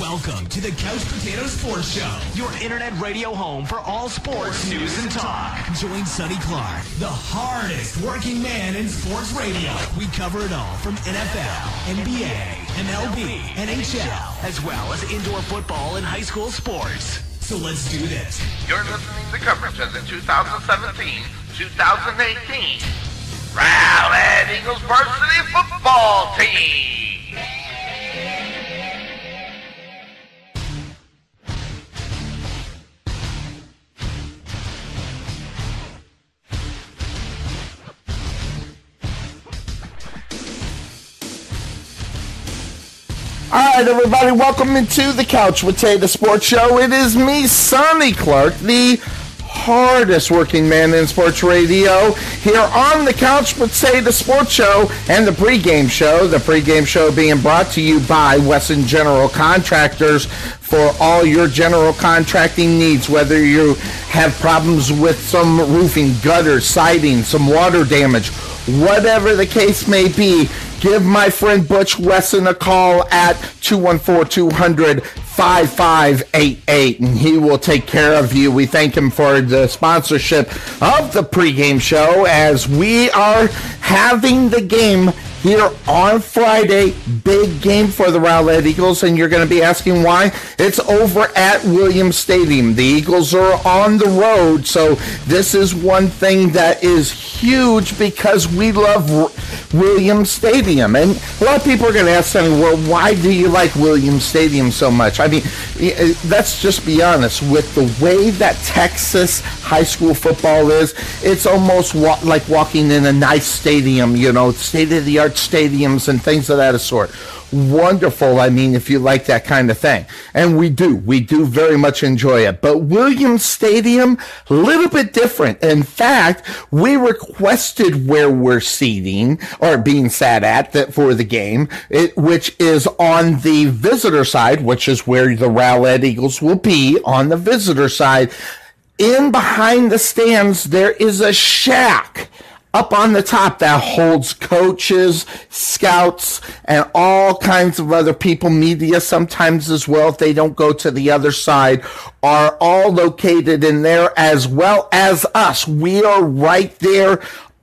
Welcome to the Couch Potato Sports Show, your internet radio home for all sports news and talk. Join Sonny Clark, the hardest working man in sports radio. We cover it all from NFL, NBA, MLB, NHL, as well as indoor football and high school sports. So let's do this. You're listening to coverage of the 2017-2018 Rowlett Eagles varsity football team. Right, everybody, welcome into the Couch Potato Sports Show. It is me, Sonny Clark, the hardest working man in sports radio, here on the Couch Potato Sports Show and the pregame show. The pregame show being brought to you by Wesson General Contractors for all your general contracting needs, whether you have problems with some roofing, gutters, siding, some water damage, whatever the case may be give my friend Butch Wesson a call at 214-200 5588 and he will take care of you. We thank him for the sponsorship of the pregame show as we are having the game here on Friday. Big game for the Rowlett Eagles, and you're going to be asking why. It's over at Williams Stadium. The Eagles are on the road, so this is one thing that is huge because we love Williams Stadium. And a lot of people are going to ask me, well, why do you like Williams Stadium so much? I mean, uh, let's just be honest. With the way that Texas high school football is, it's almost wa- like walking in a nice stadium, you know, state of the art stadiums and things of that sort wonderful. I mean, if you like that kind of thing. And we do. We do very much enjoy it. But Williams Stadium, a little bit different. In fact, we requested where we're seating or being sat at the, for the game, it, which is on the visitor side, which is where the Rowlett Eagles will be on the visitor side. In behind the stands, there is a shack up on the top that holds coaches, scouts, and all kinds of other people, media sometimes as well, if they don't go to the other side, are all located in there as well as us. We are right there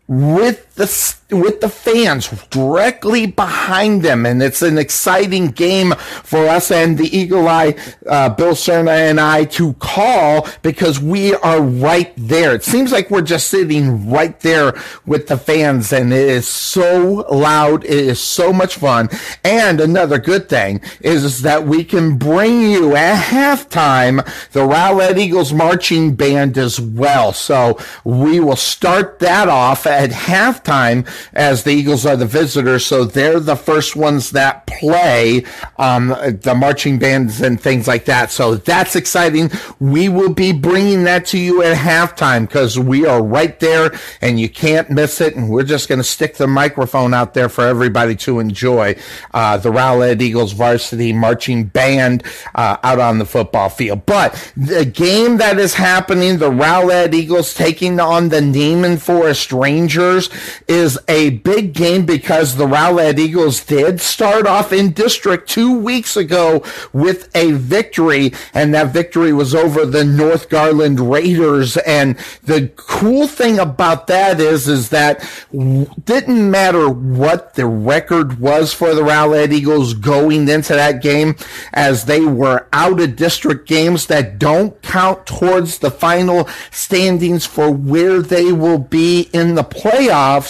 with the with the fans directly behind them, and it's an exciting game for us and the Eagle Eye, uh, Bill Cerna and I to call because we are right there. It seems like we're just sitting right there with the fans, and it is so loud. It is so much fun. And another good thing is, is that we can bring you at halftime the Rowlett Eagles marching band as well. So we will start that off at halftime as the Eagles are the visitors, so they're the first ones that play um, the marching bands and things like that. So that's exciting. We will be bringing that to you at halftime because we are right there and you can't miss it. And we're just going to stick the microphone out there for everybody to enjoy uh, the Rowlett Eagles varsity marching band uh, out on the football field. But the game that is happening, the Rowlett Eagles taking on the Naaman Forest Rangers, is a big game because the Rowlett Eagles did start off in district two weeks ago with a victory, and that victory was over the North Garland Raiders. And the cool thing about that is, is that didn't matter what the record was for the Rowlett Eagles going into that game, as they were out of district games that don't count towards the final standings for where they will be in the playoffs.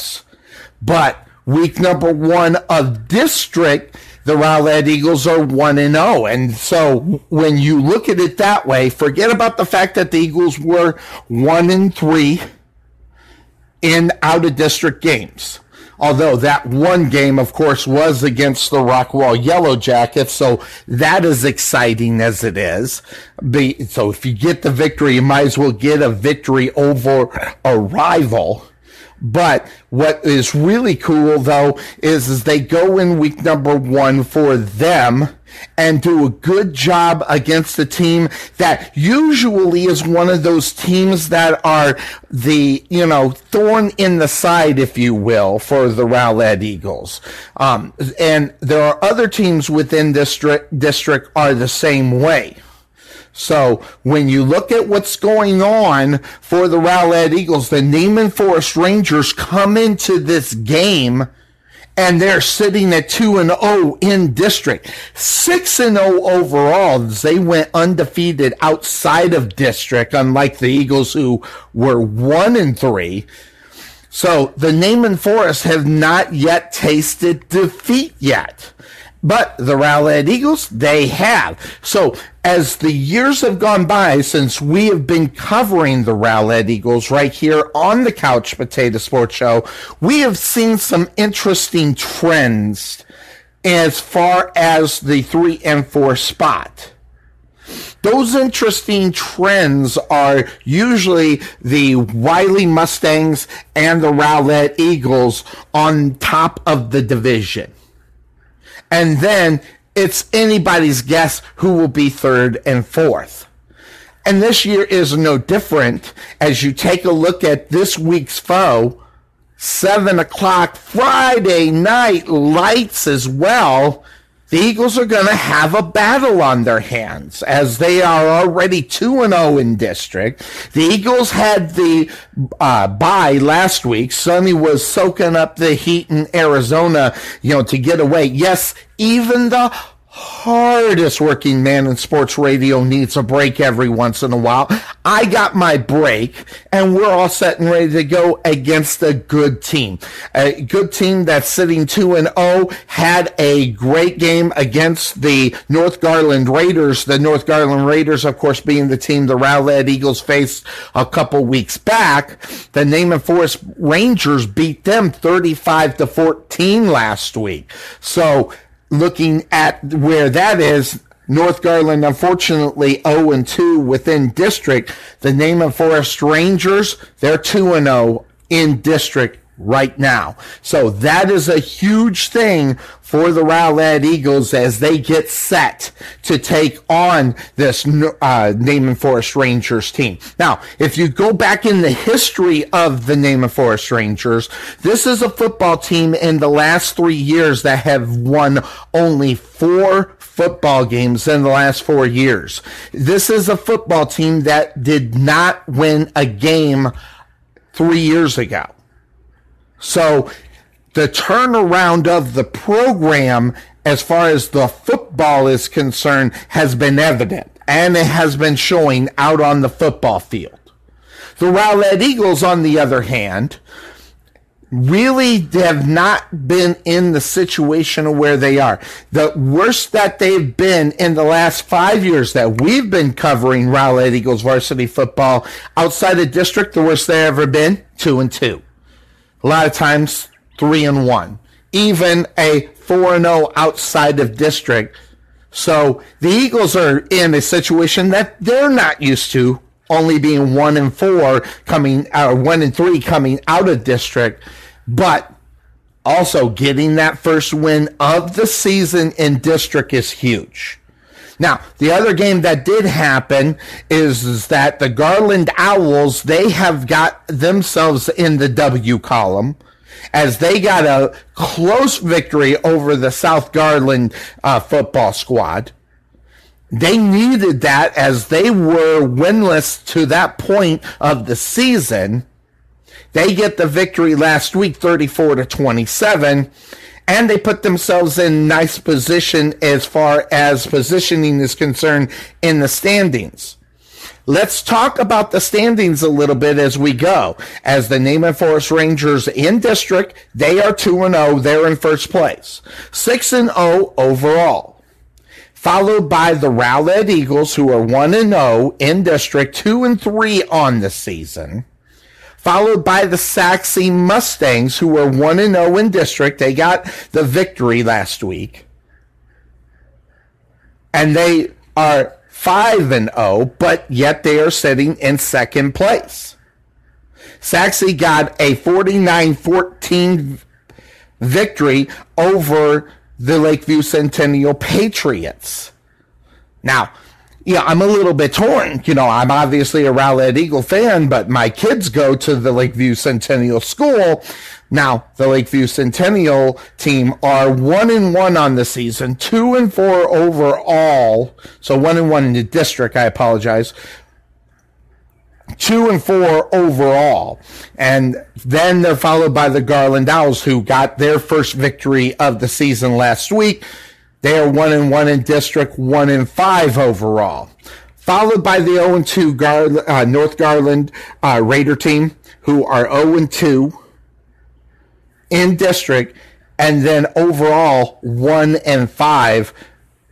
But week number one of district, the Rowlett Eagles are 1 and 0. And so when you look at it that way, forget about the fact that the Eagles were 1 and 3 in out of district games. Although that one game, of course, was against the Rockwall Yellow Jackets, so that is exciting as it is. so if you get the victory, you might as well get a victory over a rival But what is really cool though is, is they go in week number one for them and do a good job against a team that usually is one of those teams that are the, you know, thorn in the side, if you will, for the Rowlett Eagles. Um, and there are other teams within district, district are the same way. So when you look at what's going on for the Rowlett Eagles, the Naaman Forest Rangers come into this game and they're sitting at 2 and 0 in district. 6 and 0 overall. They went undefeated outside of district, unlike the Eagles who were 1 and 3. So the Naaman Forest have not yet tasted defeat yet. But the Rowlett Eagles, they have. So as the years have gone by since we have been covering the Rowlett Eagles right here on the Couch Potato Sports Show, we have seen some interesting trends as far as the three and four spot. Those interesting trends are usually the Wylie Mustangs and the Rowlett Eagles on top of the division. And then it's anybody's guess who will be third and fourth. And this year is no different as you take a look at this week's foe. Seven o'clock Friday night lights as well the Eagles are going to have a battle on their hands as they are already 2 and 0 in district. The Eagles had the uh, bye last week. Sonny was soaking up the heat in Arizona, you know, to get away. Yes, even the hardest working man in sports radio needs a break every once in a while. I got my break and we're all set and ready to go against a good team. A good team that's sitting 2 and 0 had a great game against the North Garland Raiders. The North Garland Raiders, of course, being the team the Rowlett Eagles faced a couple weeks back. The Naaman Forest Rangers beat them 35 to 14 last week. So looking at where that is, North Garland, unfortunately, 0 and 2 within district. The Naaman Forest Rangers, they're 2 and 0 in district right now. So that is a huge thing for the Rowlett Eagles as they get set to take on this uh, Naaman Forest Rangers team. Now, if you go back in the history of the Naaman Forest Rangers, this is a football team in the last three years that have won only four football games in the last four years. This is a football team that did not win a game three years ago. So the turnaround of the program as far as the football is concerned has been evident and it has been showing out on the football field. The Rowlett Eagles, on the other hand, really have not been in the situation where they are. The worst that they've been in the last five years that we've been covering Rowlett Eagles varsity football outside the district, the worst they've ever been, two and two a lot of times three and one, even a four and zero oh outside of district. So the Eagles are in a situation that they're not used to, only being one and four coming out, uh, one and three coming out of district, but also getting that first win of the season in district is huge. Now, the other game that did happen is, is that the Garland Owls, they have got themselves in the W column as they got a close victory over the South Garland uh, football squad. They needed that as they were winless to that point of the season. They get the victory last week, 34 to 27 and they put themselves in nice position as far as positioning is concerned in the standings. Let's talk about the standings a little bit as we go. As the Naaman Forest Rangers in district, they are 2 and 0. They're in first place. 6 and 0 overall. Followed by the Rowlett Eagles, who are 1 and 0 in district, 2 and 3 on the season followed by the Sachse Mustangs, who were 1 0 in district. They got the victory last week. And they are 5 and 0, but yet they are sitting in second place. Sachse got a 49-14 victory over the Lakeview Centennial Patriots. Now, yeah, I'm a little bit torn. You know, I'm obviously a Rowlett Eagle fan, but my kids go to the Lakeview Centennial School. Now, the Lakeview Centennial team are one and one on the season, two and four overall. So one and one in the district. I apologize. Two and four overall. And then they're followed by the Garland Owls, who got their first victory of the season last week. They are one and one in district, one and five overall. Followed by the 0 and 2 Gar- uh, North Garland uh, Raider team, who are 0 and 2 in district, and then overall one and five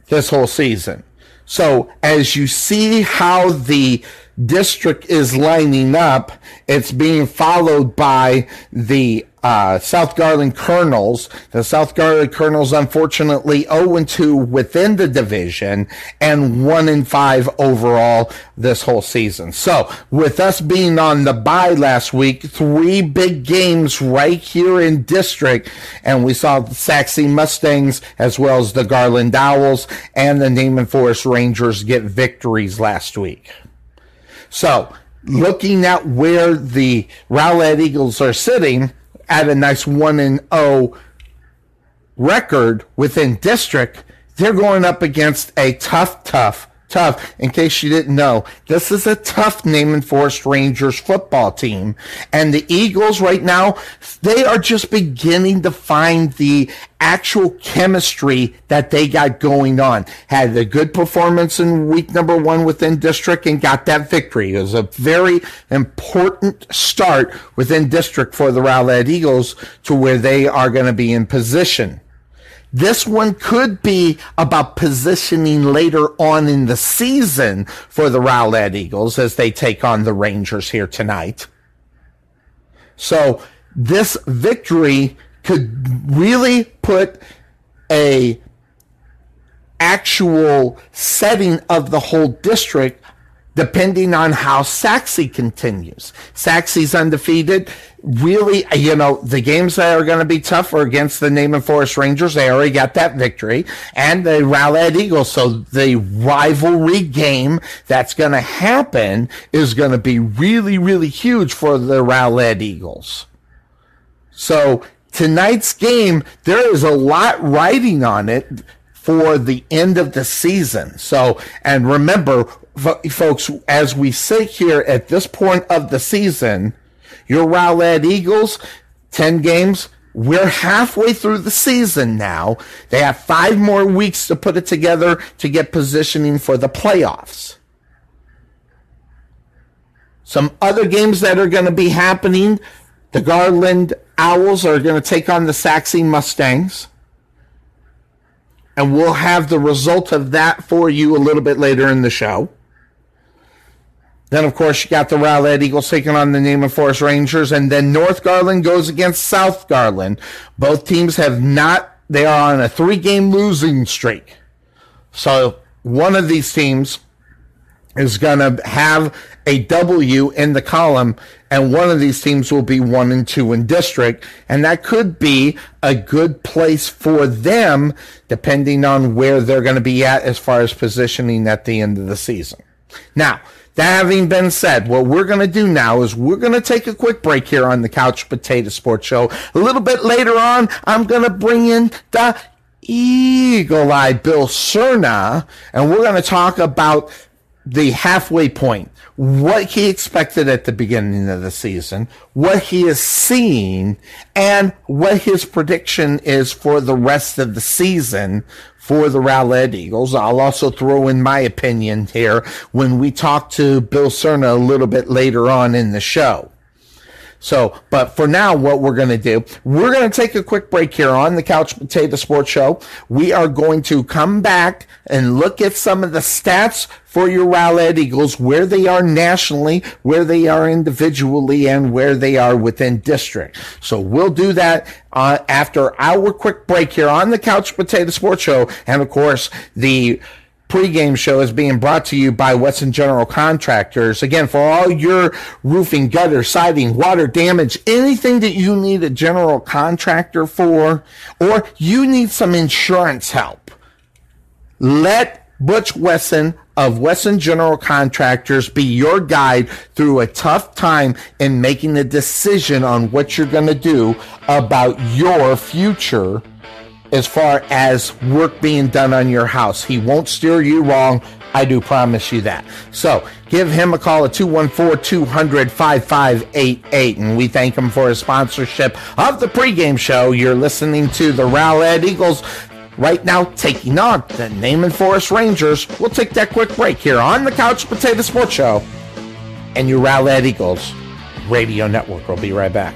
this whole season. So as you see how the district is lining up, it's being followed by the uh, South Garland Colonels. The South Garland Colonels, unfortunately, 0 2 within the division and 1 and 5 overall this whole season. So, with us being on the bye last week, three big games right here in district, and we saw the Sachse Mustangs as well as the Garland Owls and the Naaman Forest Rangers get victories last week. So, looking at where the Rowlett Eagles are sitting, at a nice 1 and 0 record within district, they're going up against a tough, tough, tough. In case you didn't know, this is a tough Naaman Forest Rangers football team. And the Eagles right now, they are just beginning to find the actual chemistry that they got going on. Had a good performance in week number one within district and got that victory. It was a very important start within district for the Rowlett Eagles to where they are going to be in position. This one could be about positioning later on in the season for the Rowlett Eagles as they take on the Rangers here tonight. So this victory could really put a actual setting of the whole district depending on how Sachse continues. Sachse's undefeated. Really, you know, the games that are going to be tough are against the Naaman Forest Rangers. They already got that victory. And the Rowlett Eagles. So the rivalry game that's going to happen is going to be really, really huge for the Rowlett Eagles. So tonight's game, there is a lot riding on it for the end of the season. So, and remember, folks, as we sit here at this point of the season, your Rowlett Eagles, 10 games, we're halfway through the season now. They have five more weeks to put it together to get positioning for the playoffs. Some other games that are going to be happening. The Garland Owls are going to take on the Sachse Mustangs and we'll have the result of that for you a little bit later in the show. Then, of course, you got the Rowlett Eagles taking on the Naaman Forest Rangers, and then North Garland goes against South Garland. Both teams have not, they are on a three game losing streak. So, one of these teams is going to have a W in the column, and one of these teams will be one and two in district, and that could be a good place for them, depending on where they're going to be at as far as positioning at the end of the season. Now, that having been said, what we're going to do now is we're going to take a quick break here on the Couch Potato Sports Show. A little bit later on, I'm going to bring in the Eagle Eye Bill Cerna, and we're going to talk about the halfway point, what he expected at the beginning of the season, what he is seeing, and what his prediction is for the rest of the season for the Rowlett Eagles. I'll also throw in my opinion here when we talk to Bill Cerna a little bit later on in the show. So, but for now, what we're going to do, we're going to take a quick break here on the Couch Potato Sports Show. We are going to come back and look at some of the stats for your Rowlett Eagles, where they are nationally, where they are individually, and where they are within district. So we'll do that uh, after our quick break here on the Couch Potato Sports Show. And of course, the pregame show is being brought to you by Wesson General Contractors. Again, for all your roofing, gutter, siding, water damage, anything that you need a general contractor for, or you need some insurance help, let Butch Wesson of Wesson General Contractors be your guide through a tough time in making a decision on what you're going to do about your future as far as work being done on your house. He won't steer you wrong. I do promise you that. So give him a call at 214 200 5588. And we thank him for his sponsorship of the pregame show. You're listening to the Rowlett Eagles right now taking on the Naaman Forest Rangers. We'll take that quick break here on the Couch Potato Sports Show and your Rowlett Eagles radio network. We'll be right back.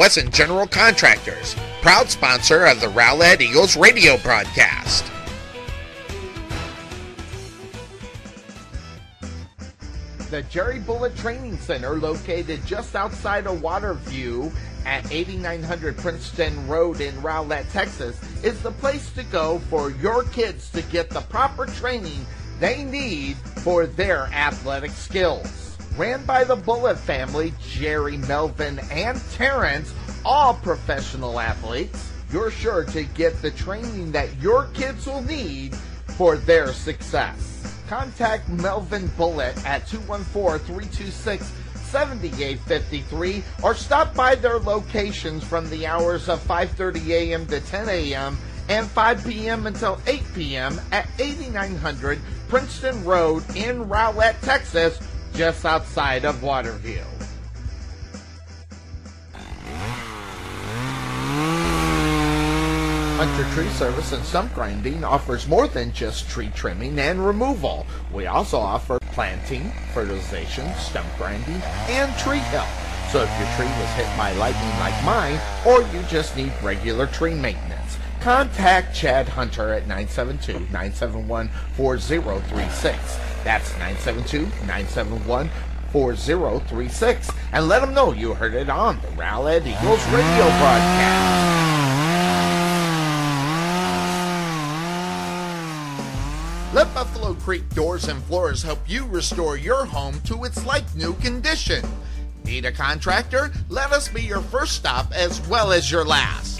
Wesson General Contractors, proud sponsor of the Rowlett Eagles radio broadcast. The Jerry Bullet Training Center, located just outside of Waterview at 8900 Princeton Road in Rowlett, Texas, is the place to go for your kids to get the proper training they need for their athletic skills ran by the Bullet family, Jerry, Melvin, and Terrence, all professional athletes, you're sure to get the training that your kids will need for their success. Contact Melvin Bullet at 214-326-7853 or stop by their locations from the hours of 5.30 a.m. to 10 a.m. and 5 p.m. until 8 p.m. at 8900 Princeton Road in Rowlett, Texas just outside of Waterview. Hunter Tree Service and Stump Grinding offers more than just tree trimming and removal. We also offer planting, fertilization, stump grinding, and tree help. So if your tree was hit by lightning like mine, or you just need regular tree maintenance, contact Chad Hunter at 972-971-4036. That's 972-971-4036. And let them know you heard it on the Rowlett Eagles radio broadcast. Let Buffalo Creek Doors and Floors help you restore your home to its like new condition. Need a contractor? Let us be your first stop as well as your last.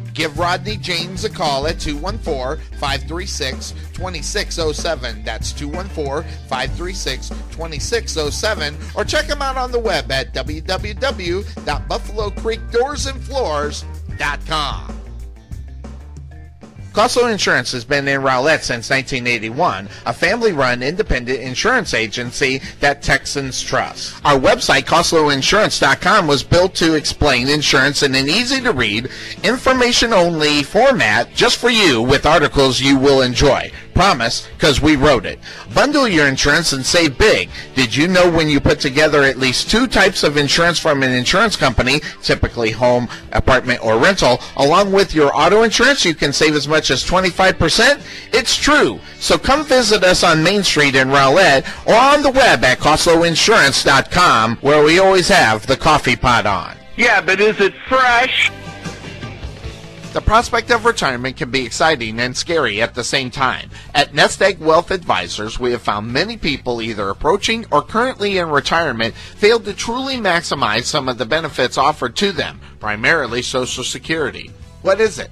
Give Rodney James a call at 214 536 2607. That's 214 536 2607. Or check him out on the web at www.buffalocreekdoorsandfloors.com. Costco Insurance has been in Rowlett since 1981, a family-run independent insurance agency that Texans trust. Our website, CostcoInsurance.com, was built to explain insurance in an easy-to-read, information-only format just for you with articles you will enjoy. Promise, because we wrote it. Bundle your insurance and save big. Did you know when you put together at least two types of insurance from an insurance company, typically home, apartment, or rental, along with your auto insurance, you can save as much as 25%? It's true. So come visit us on Main Street in Rowlett or on the web at CostcoInsurance.com where we always have the coffee pot on. Yeah, but is it fresh? The prospect of retirement can be exciting and scary at the same time. At Nest Egg Wealth Advisors, we have found many people either approaching or currently in retirement failed to truly maximize some of the benefits offered to them, primarily Social Security. What is it?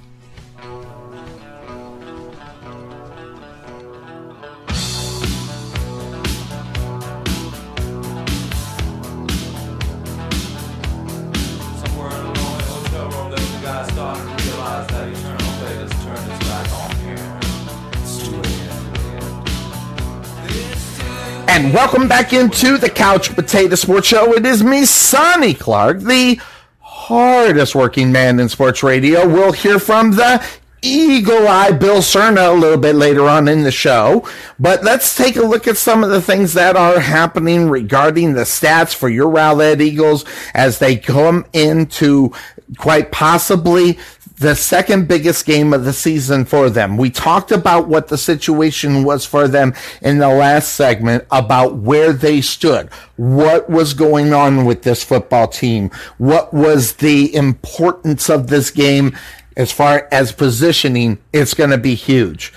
And welcome back into the Couch Potato Sports Show. It is me, Sonny Clark, the hardest working man in sports radio. We'll hear from the eagle eye Bill Cerna a little bit later on in the show. But let's take a look at some of the things that are happening regarding the stats for your Rowlett Eagles as they come into quite possibly the second biggest game of the season for them. We talked about what the situation was for them in the last segment about where they stood, what was going on with this football team, what was the importance of this game as far as positioning. It's going to be huge.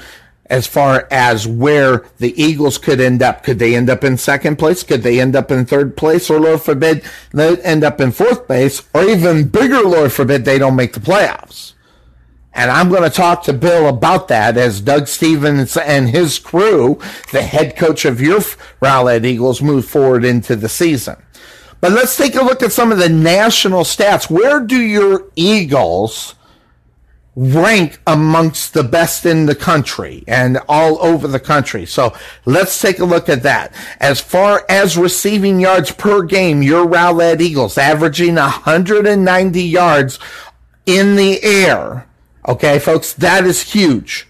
As far as where the Eagles could end up, could they end up in second place? Could they end up in third place? Or Lord forbid, they end up in fourth place? Or even bigger, Lord forbid, they don't make the playoffs. And I'm going to talk to Bill about that as Doug Stevens and his crew, the head coach of your Rowlett Eagles, move forward into the season. But let's take a look at some of the national stats. Where do your Eagles rank amongst the best in the country and all over the country? So let's take a look at that. As far as receiving yards per game, your Rowlett Eagles averaging 190 yards in the air Okay, folks, that is huge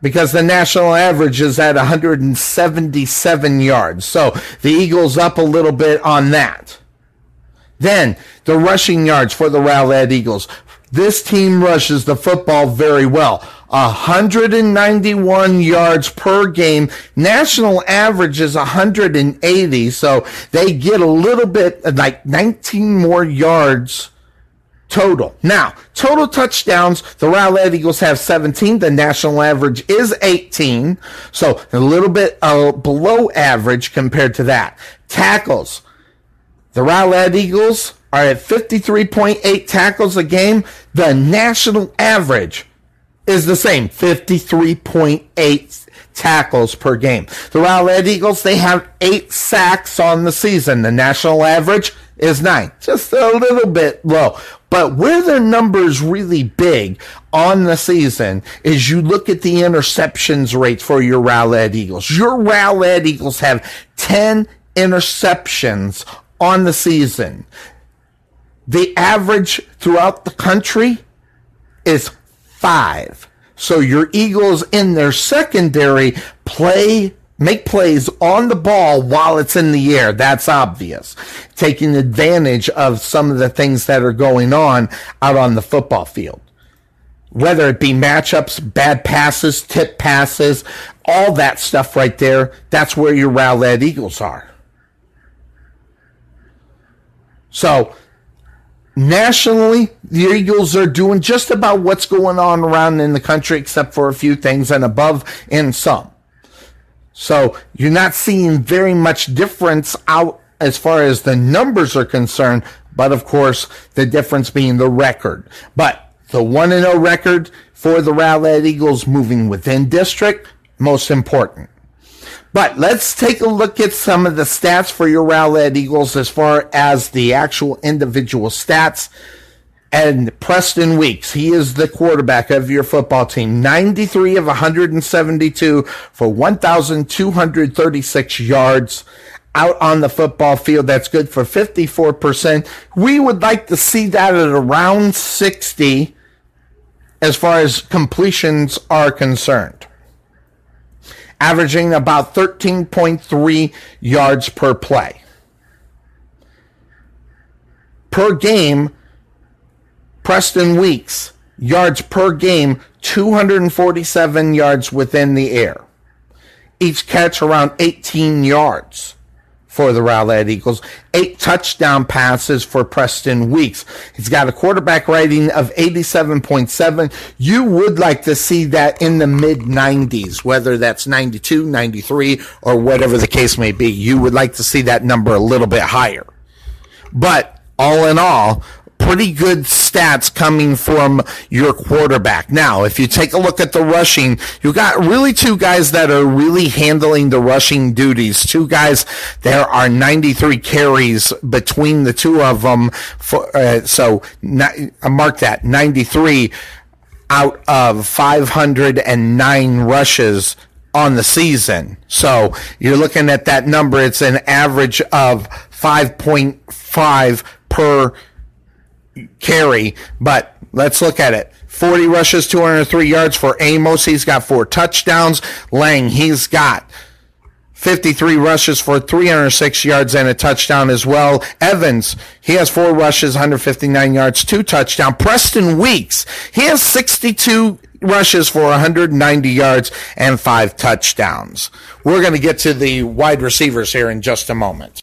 because the national average is at 177 yards. So the Eagles up a little bit on that. Then the rushing yards for the Rowlett Eagles. This team rushes the football very well. 191 yards per game. National average is 180. So they get a little bit, like 19 more yards total. Now, total touchdowns, the Rowlett Eagles have 17. The national average is 18. So a little bit uh, below average compared to that. Tackles. The Rowlett Eagles are at 53.8 tackles a game. The national average is the same, 53.8 tackles per game. The Rowlett Eagles, they have eight sacks on the season. The national average is nine, just a little bit low. But where their numbers really big on the season is you look at the interceptions rates for your Rowlett Eagles. Your Rowlett Eagles have 10 interceptions on the season. The average throughout the country is five. So your Eagles in their secondary play make plays on the ball while it's in the air. That's obvious. Taking advantage of some of the things that are going on out on the football field. Whether it be matchups, bad passes, tip passes, all that stuff right there, that's where your Rowlett Eagles are. So, nationally, the Eagles are doing just about what's going on around in the country, except for a few things and above in some. So you're not seeing very much difference out as far as the numbers are concerned, but of course, the difference being the record. But the 1 0 record for the Rowlett Eagles moving within district, most important. But let's take a look at some of the stats for your Rowlett Eagles as far as the actual individual stats and Preston Weeks. He is the quarterback of your football team. 93 of 172 for 1,236 yards out on the football field. That's good for 54%. We would like to see that at around 60 as far as completions are concerned. Averaging about 13.3 yards per play. Per game, Preston Weeks, yards per game, 247 yards within the air. each catch around 18 yards for the Rowlett Eagles. Eight touchdown passes for Preston Weeks. He's got a quarterback rating of 87.7. You would like to see that in the mid 90s, whether that's 92, 93, or whatever the case may be. You would like to see that number a little bit higher. But all in all, pretty good stats coming from your quarterback. Now, if you take a look at the rushing, you got really two guys that are really handling the rushing duties. Two guys, there are 93 carries between the two of them. For, uh, so uh, mark that 93 out of 509 rushes on the season. So you're looking at that number. It's an average of 5.5 per carry, but let's look at it. 40 rushes, 203 yards for Amos. He's got four touchdowns. Lang, he's got 53 rushes for 306 yards and a touchdown as well. Evans, he has four rushes, 159 yards, two touchdown. Preston Weeks, he has 62 rushes for 190 yards and five touchdowns. We're going to get to the wide receivers here in just a moment.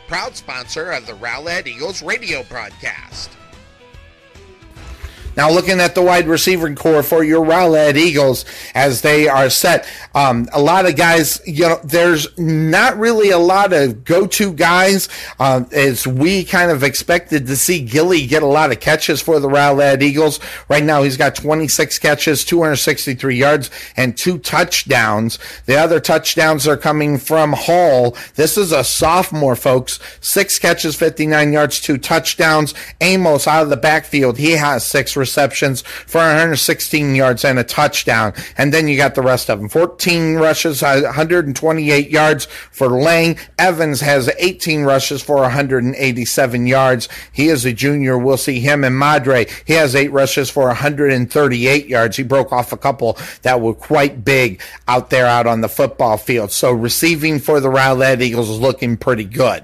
proud sponsor of the Rowlett Eagles radio broadcast. Now, looking at the wide receiver core for your Rowlett Eagles as they are set, um, a lot of guys, you know, there's not really a lot of go-to guys. Uh, as we kind of expected to see Gilly get a lot of catches for the Rowlett Eagles. Right now, he's got 26 catches, 263 yards, and two touchdowns. The other touchdowns are coming from Hall. This is a sophomore, folks. Six catches, 59 yards, two touchdowns. Amos out of the backfield. He has six receptions for 116 yards and a touchdown. And then you got the rest of them. 14 rushes, uh, 128 yards for Lang. Evans has 18 rushes for 187 yards. He is a junior. We'll see him and Madre. He has eight rushes for 138 yards. He broke off a couple that were quite big out there out on the football field. So receiving for the Rowlett Eagles is looking pretty good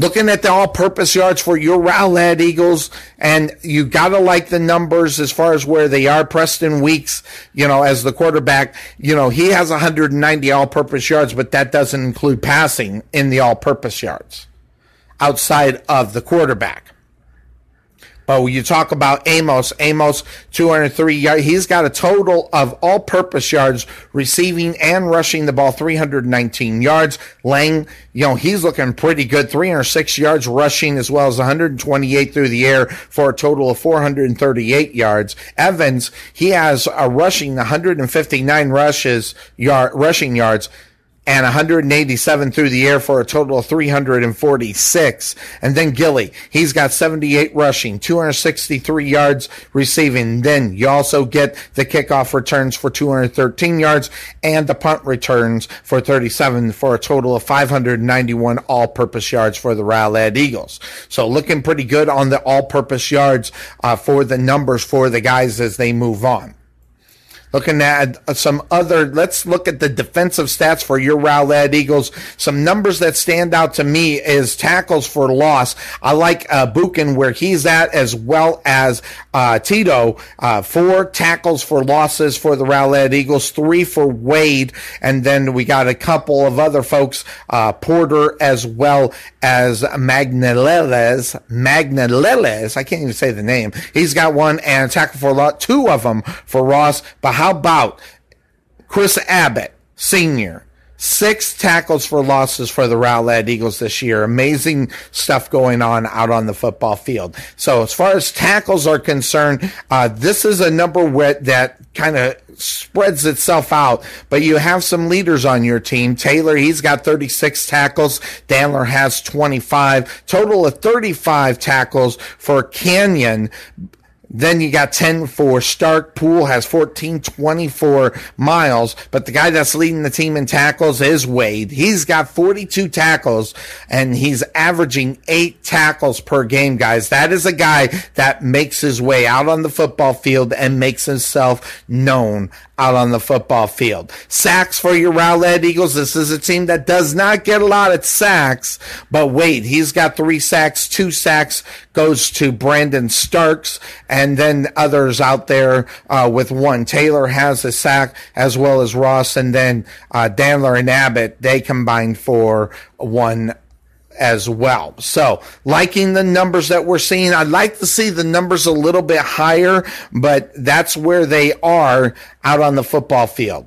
looking at the all-purpose yards for your Rowlett Eagles, and you gotta like the numbers as far as where they are. Preston Weeks, you know, as the quarterback, you know, he has 190 all-purpose yards, but that doesn't include passing in the all-purpose yards outside of the quarterback. But you talk about Amos, Amos 203 yards. He's got a total of all-purpose yards, receiving and rushing the ball 319 yards. Lang, you know, he's looking pretty good. 306 yards rushing as well as 128 through the air for a total of 438 yards. Evans, he has a rushing 159 rushes, yard, rushing yards and 187 through the air for a total of 346. And then Gilly, he's got 78 rushing, 263 yards receiving. Then you also get the kickoff returns for 213 yards and the punt returns for 37 for a total of 591 all-purpose yards for the Rowlett Eagles. So looking pretty good on the all-purpose yards uh, for the numbers for the guys as they move on. Looking at some other, let's look at the defensive stats for your Rowlett Eagles. Some numbers that stand out to me is tackles for loss. I like uh, Buchan where he's at as well as uh, Tito. Uh, four tackles for losses for the Rowlett Eagles, three for Wade, and then we got a couple of other folks, uh, Porter as well as Magnaleles. Magnaleles, I can't even say the name. He's got one and tackle for loss, two of them for Ross. But how about Chris Abbott, senior? Six tackles for losses for the Rowlett Eagles this year. Amazing stuff going on out on the football field. So as far as tackles are concerned, uh, this is a number where, that kind of spreads itself out, but you have some leaders on your team. Taylor, he's got 36 tackles. Danler has 25. Total of 35 tackles for Canyon Then you got 10 for Stark. Poole has 14, 24 miles. But the guy that's leading the team in tackles is Wade. He's got 42 tackles and he's averaging eight tackles per game, guys. That is a guy that makes his way out on the football field and makes himself known out on the football field. Sacks for your Rowlett Eagles. This is a team that does not get a lot of sacks, but wait, he's got three sacks, two sacks goes to Brandon Starks, and then others out there uh, with one. Taylor has a sack as well as Ross, and then uh, Dandler and Abbott, they combined for one as well. So, liking the numbers that we're seeing. I'd like to see the numbers a little bit higher, but that's where they are out on the football field.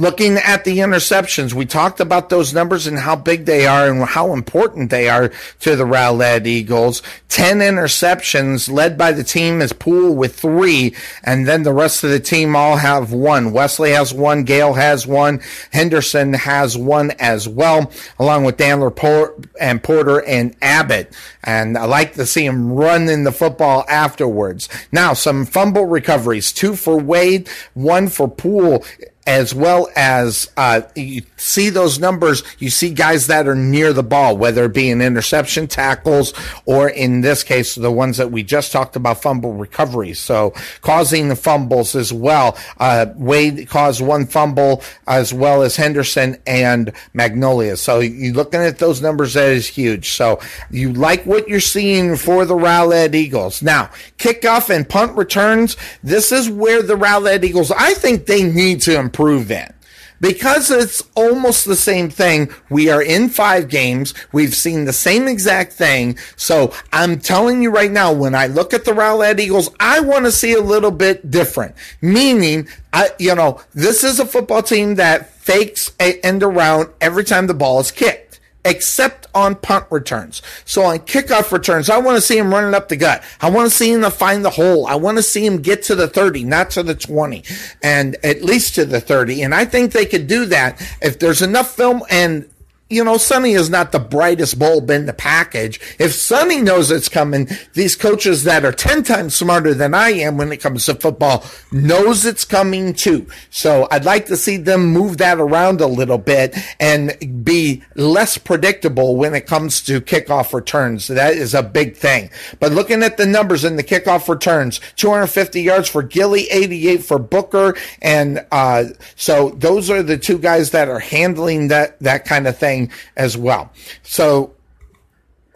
Looking at the interceptions, we talked about those numbers and how big they are and how important they are to the Rowlett Eagles. 10 interceptions led by the team is Poole with three, and then the rest of the team all have one. Wesley has one, Gale has one, Henderson has one as well, along with Dandler and Porter and Abbott. And I like to see him run in the football afterwards. Now, some fumble recoveries, two for Wade, one for Poole as well as uh, you see those numbers, you see guys that are near the ball, whether it be in interception tackles or in this case, the ones that we just talked about, fumble recoveries. So causing the fumbles as well. Uh, Wade caused one fumble as well as Henderson and Magnolia. So you're looking at those numbers, that is huge. So you like what you're seeing for the Rowlett Eagles. Now, kickoff and punt returns. This is where the Rowlett Eagles, I think they need to improve that because it's almost the same thing. We are in five games. We've seen the same exact thing. So I'm telling you right now, when I look at the Rowlett Eagles, I want to see a little bit different. Meaning, I, you know, this is a football team that fakes a end around every time the ball is kicked except on punt returns. So on kickoff returns, I want to see him running up the gut. I want to see him find the hole. I want to see him get to the 30, not to the 20, and at least to the 30. And I think they could do that if there's enough film and you know, Sonny is not the brightest bulb in the package. If Sonny knows it's coming, these coaches that are 10 times smarter than I am when it comes to football knows it's coming too. So I'd like to see them move that around a little bit and be less predictable when it comes to kickoff returns. That is a big thing. But looking at the numbers in the kickoff returns, 250 yards for Gilly, 88 for Booker. And, uh, so those are the two guys that are handling that, that kind of thing as well. So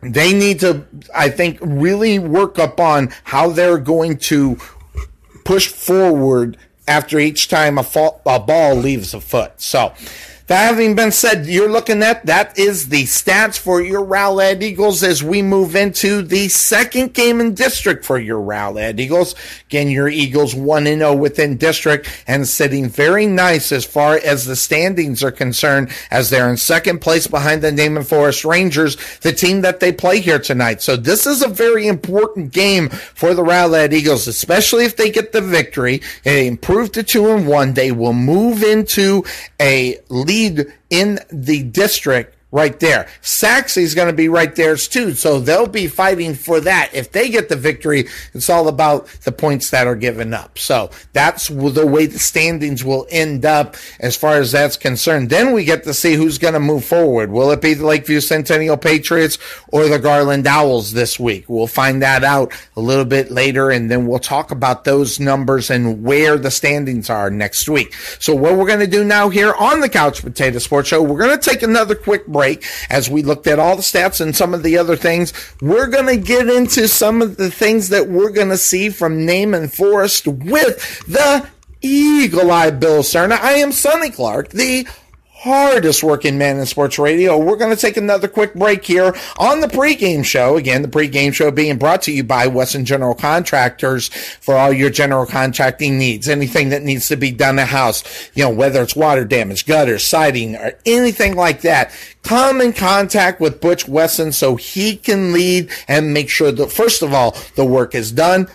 they need to, I think, really work up on how they're going to push forward after each time a, fall, a ball leaves a foot. So that having been said, you're looking at that is the stats for your Rowlett Eagles as we move into the second game in district for your Rowlett Eagles. Again, your Eagles 1 0 within district and sitting very nice as far as the standings are concerned as they're in second place behind the Naaman Forest Rangers, the team that they play here tonight. So this is a very important game for the Rowlett Eagles, especially if they get the victory. They improve to 2 and 1. They will move into a lead lead in the district right there. Sachse's going to be right there too, so they'll be fighting for that. If they get the victory, it's all about the points that are given up. So that's the way the standings will end up as far as that's concerned. Then we get to see who's going to move forward. Will it be the Lakeview Centennial Patriots or the Garland Owls this week? We'll find that out a little bit later, and then we'll talk about those numbers and where the standings are next week. So what we're going to do now here on the Couch Potato Sports Show, we're going to take another quick break break as we looked at all the stats and some of the other things. We're going to get into some of the things that we're going to see from Naaman Forest with the Eagle Eye Bill Cerna. I am Sonny Clark, the hardest working man in sports radio. We're going to take another quick break here on the pregame show. Again, the pregame show being brought to you by Wesson General Contractors for all your general contracting needs. Anything that needs to be done in house, you know, whether it's water damage, gutters, siding, or anything like that. Come in contact with Butch Wesson so he can lead and make sure that, first of all, the work is done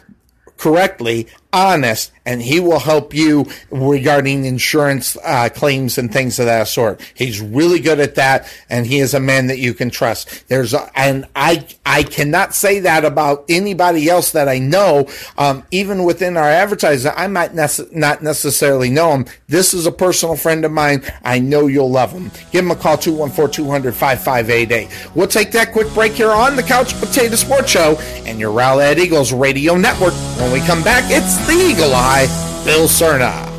correctly, honest, and he will help you regarding insurance uh, claims and things of that sort. He's really good at that, and he is a man that you can trust. There's a, and I I cannot say that about anybody else that I know. Um, even within our advertising, I might nece- not necessarily know him. This is a personal friend of mine. I know you'll love him. Give him a call 214-200-5588. We'll take that quick break here on the Couch Potato Sports Show and your Rowlett Eagles Radio Network. When we come back, it's the Eagle Eye Bill Cerna.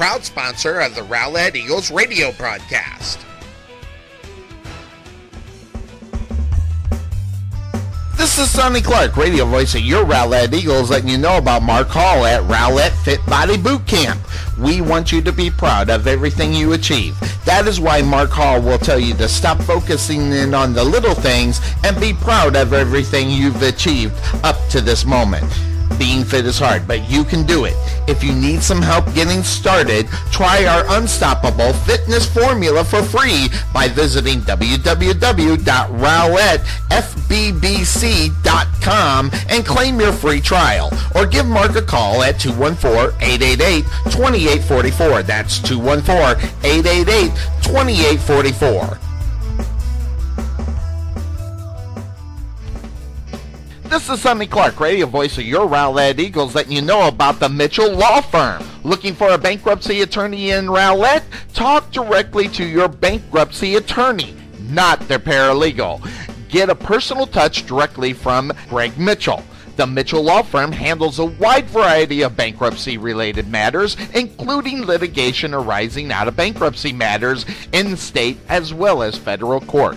proud sponsor of the Rowlett Eagles radio broadcast. This is Sonny Clark, radio voice of your Rowlett Eagles, letting you know about Mark Hall at Rowlett Fit Body Boot Camp. We want you to be proud of everything you achieve. That is why Mark Hall will tell you to stop focusing in on the little things and be proud of everything you've achieved up to this moment. Being fit is hard, but you can do it. If you need some help getting started, try our Unstoppable Fitness Formula for free by visiting www.rowlettfbbc.com and claim your free trial. Or give Mark a call at 214-888-2844. That's 214-888-2844. This is Sonny Clark, radio voice of your Rowlett Eagles, letting you know about the Mitchell Law Firm. Looking for a bankruptcy attorney in Rowlett? Talk directly to your bankruptcy attorney, not their paralegal. Get a personal touch directly from Greg Mitchell. The Mitchell Law Firm handles a wide variety of bankruptcy related matters, including litigation arising out of bankruptcy matters in state as well as federal court.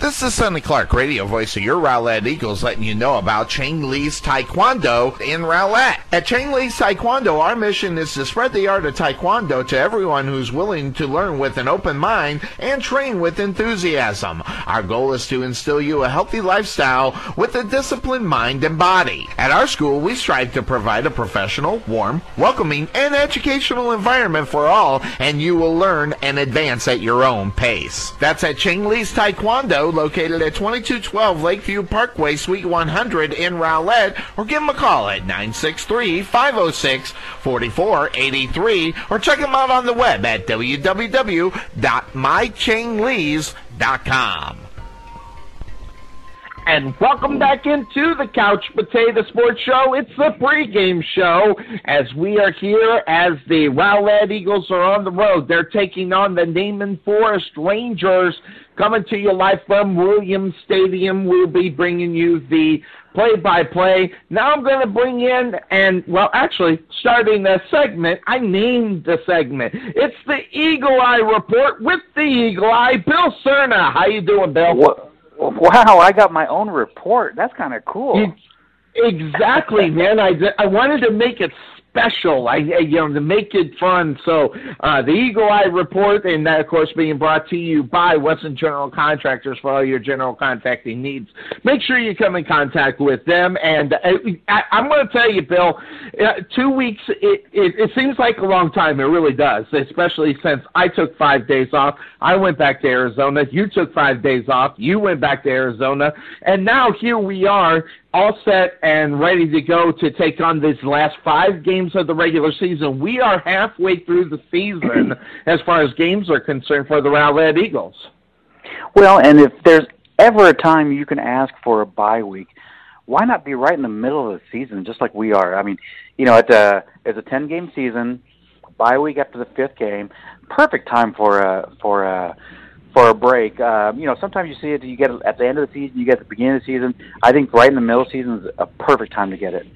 This is Sonny Clark, radio voice of your Rowlett Eagles, letting you know about Chang Lee's Taekwondo in Rowlett. At Chang Lee's Taekwondo, our mission is to spread the art of Taekwondo to everyone who's willing to learn with an open mind and train with enthusiasm. Our goal is to instill you a healthy lifestyle with a disciplined mind and body. At our school, we strive to provide a professional, warm, welcoming, and educational environment for all, and you will learn and advance at your own pace. That's at Chang Lee's Taekwondo located at 2212 Lakeview Parkway, Suite 100 in Rowlett, or give them a call at 963-506-4483, or check them out on the web at www.mychanglees.com. And welcome back into the Couch Potato Sports Show. It's the pregame show as we are here as the Rowlett Eagles are on the road. They're taking on the Naaman Forest Rangers coming to you live from Williams Stadium. We'll be bringing you the play-by-play. Now I'm going to bring in and well, actually, starting a segment. I named the segment. It's the Eagle Eye Report with the Eagle Eye, Bill Cerna. How you doing, Bill? What? Wow, I got my own report. That's kind of cool. You, exactly, man. I I wanted to make it special. I, you know, to make it fun. So uh, the Eagle Eye Report, and that, of course, being brought to you by Wesson General Contractors for all your general contracting needs. Make sure you come in contact with them. And uh, I, I'm going to tell you, Bill, uh, two weeks, it, it, it seems like a long time. It really does, especially since I took five days off. I went back to Arizona. You took five days off. You went back to Arizona. And now here we are all set and ready to go to take on these last five games of the regular season. We are halfway through the season as far as games are concerned for the Rowlett Eagles. Well, and if there's ever a time you can ask for a bye week, why not be right in the middle of the season, just like we are? I mean, you know, it's a it's a ten game season, bye week after the fifth game, perfect time for a for a for a break. Um, you know, sometimes you see it. You get it at the end of the season. You get at the beginning of the season. I think right in the middle of the season is a perfect time to get it.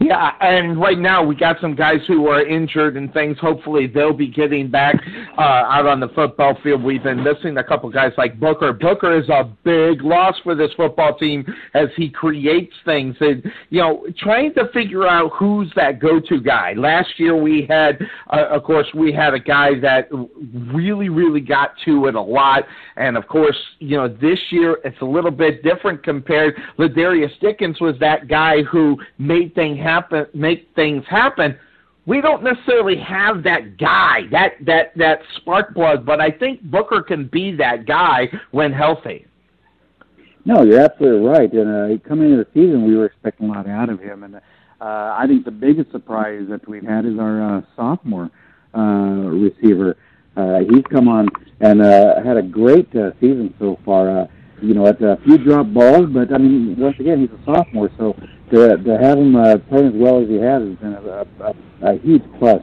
Yeah, and right now we got some guys who are injured and things. Hopefully they'll be getting back uh, out on the football field. We've been missing a couple guys like Booker. Booker is a big loss for this football team as he creates things and you know trying to figure out who's that go-to guy. Last year we had, uh, of course, we had a guy that really, really got to it a lot, and of course, you know this year it's a little bit different compared. Ladarius Dickens was that guy who made thing happen, make things happen. We don't necessarily have that guy, that that that spark plug, but I think Booker can be that guy when healthy. No, you're absolutely right. And uh, coming into the season, we were expecting a lot out of him, and uh, I think the biggest surprise that we've had is our uh, sophomore uh, receiver. Uh, he's come on and uh, had a great uh, season so far. Uh, you know, at a few drop balls, but I mean, once again, he's a sophomore, so to to have him uh, playing as well as he has has been a, a, a huge plus.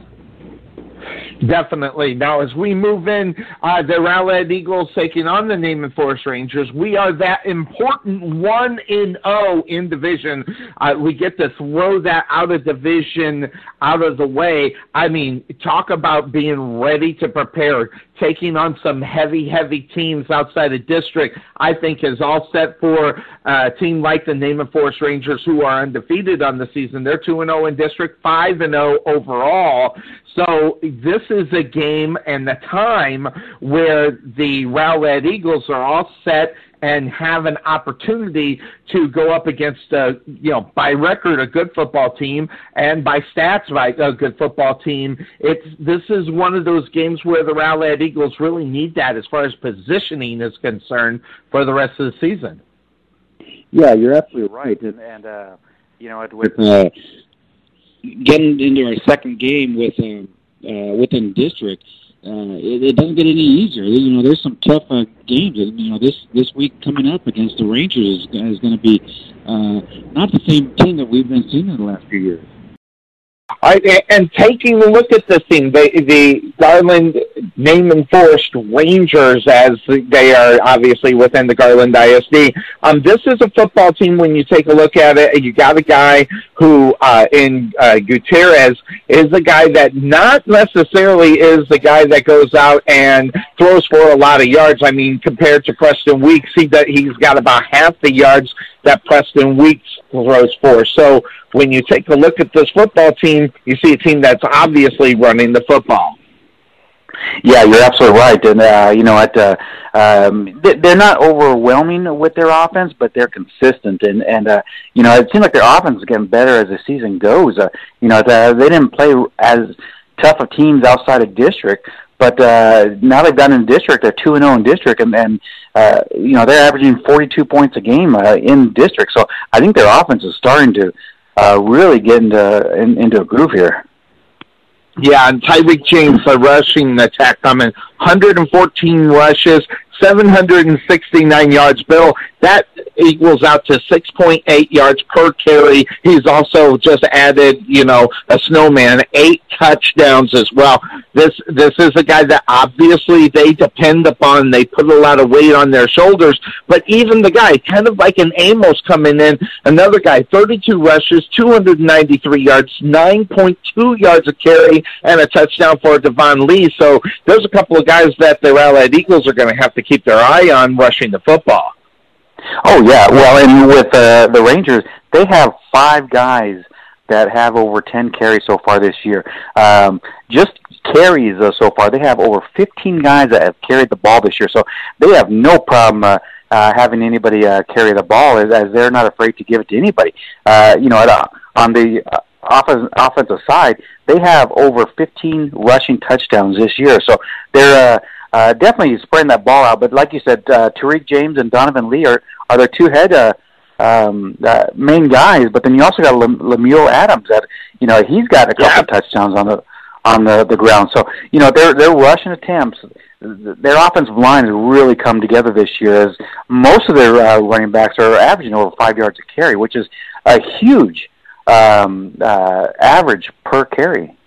Definitely. Now, as we move in, uh, the Rowlett Eagles taking on the Naaman Forest Rangers, we are that important one in O in division. Uh, we get to throw that out of division out of the way. I mean, talk about being ready to prepare. Taking on some heavy, heavy teams outside of district, I think is all set for a team like the Naaman Forest Rangers, who are undefeated on the season. They're two and zero in district, five and zero overall. So this is a game and the time where the Rowlett Eagles are all set and have an opportunity to go up against a you know by record a good football team and by stats by a good football team. It's this is one of those games where the Rowlett Eagles really need that as far as positioning is concerned for the rest of the season. Yeah you're absolutely right. And and uh you know with uh getting into our second game with um, uh, within district, uh, it, it doesn't get any easier. You know, there's some tough uh, games. You know, this this week coming up against the Rangers is, is going to be uh, not the same team that we've been seeing in the last few years. Right, and taking a look at this thing, the, the Garland Naaman Forest Rangers, as they are obviously within the Garland ISD. Um, this is a football team. When you take a look at it, you got a guy who, uh, in uh, Gutierrez, is a guy that not necessarily is the guy that goes out and throws for a lot of yards. I mean, compared to Preston Weeks, he he's got about half the yards that Preston Weeks throws for. So when you take a look at this football team, you see a team that's obviously running the football. Yeah, you're absolutely right, and uh, you know, at uh, um, they're not overwhelming with their offense, but they're consistent, and and uh, you know, it seems like their offense is getting better as the season goes. Uh, you know, the, they didn't play as tough of teams outside of district, but uh, now they've done in district. They're two and zero in district, and, and uh, you know they're averaging 42 points a game uh, in district. So I think their offense is starting to uh, really get into in, into a groove here. Yeah, and Tyreek James, a rushing attack coming, 114 rushes, 769 yards. Bill, that equals out to 6.8 yards per carry. He's also just added, you know, a snowman, eight touchdowns as well. This this is a guy that obviously they depend upon. They put a lot of weight on their shoulders. But even the guy, kind of like an Amos coming in, another guy, 32 rushes, 293 yards, 9.2 yards a carry, and a touchdown for Devon Lee. So there's a couple of guys that the Rowlett Eagles are going to have to keep their eye on rushing the football. Oh yeah, well, and with uh, the Rangers, they have five guys that have over 10 carries so far this year. Um, just carries uh, so far, they have over 15 guys that have carried the ball this year. So they have no problem uh, uh, having anybody uh, carry the ball, as, as they're not afraid to give it to anybody. Uh, you know, at, uh, on the uh, offense, offensive side, they have over 15 rushing touchdowns this year. So they're uh, uh, definitely spreading that ball out. But like you said, uh, Tariq James and Donovan Lee are, are their two head uh, um, uh, main guys. But then you also got Lemuel Adams that you know he's got a couple yeah. of touchdowns on the on the the ground. So you know they're they're rushing attempts. Their offensive line has really come together this year. As most of their uh, running backs are averaging over five yards a carry, which is a huge um, uh, average per carry.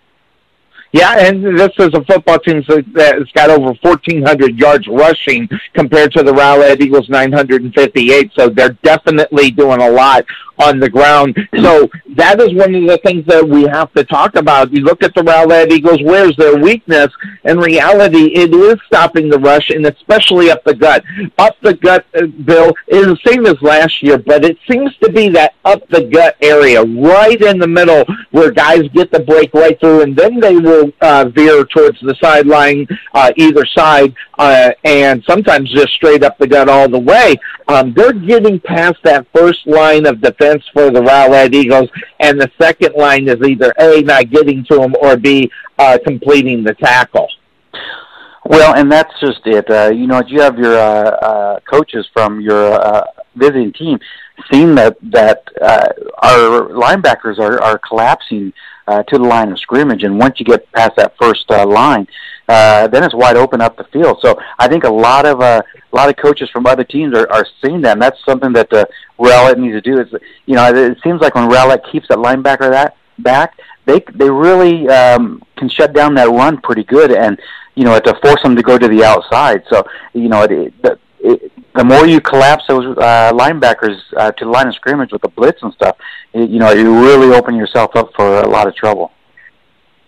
Yeah, and this is a football team that's got over 1,400 yards rushing compared to the Rowlett Eagles 958. So they're definitely doing a lot on the ground. So that is one of the things that we have to talk about. You look at the Rowlett Eagles, where's their weakness? In reality, it is stopping the rush, and especially up the gut. Up the gut, uh, Bill, is the same as last year, but it seems to be that up the gut area, right in the middle, where guys get the break right through, and then they will uh, veer towards the sideline, uh, either side, uh, and sometimes just straight up the gut all the way. Um, they're getting past that first line of defense for the Rowlett Eagles, and the second line is either A, not getting to them, or B, uh, completing the tackle. Well, and that's just it. Uh, you know, you have your uh, uh, coaches from your uh, visiting team seen that that uh, our linebackers are, are collapsing uh, to the line of scrimmage, and once you get past that first uh, line, uh, then it's wide open up the field. So I think a lot of uh, a lot of coaches from other teams are, are seeing that, and that's something that uh, Rowlett needs to do. Is you know it seems like when Rowlett keeps that linebacker that back, they they really um, can shut down that run pretty good, and you know to force them to go to the outside. So you know it, it, the more you collapse those uh, linebackers uh, to the line of scrimmage with the blitz and stuff, you know, you really open yourself up for a lot of trouble.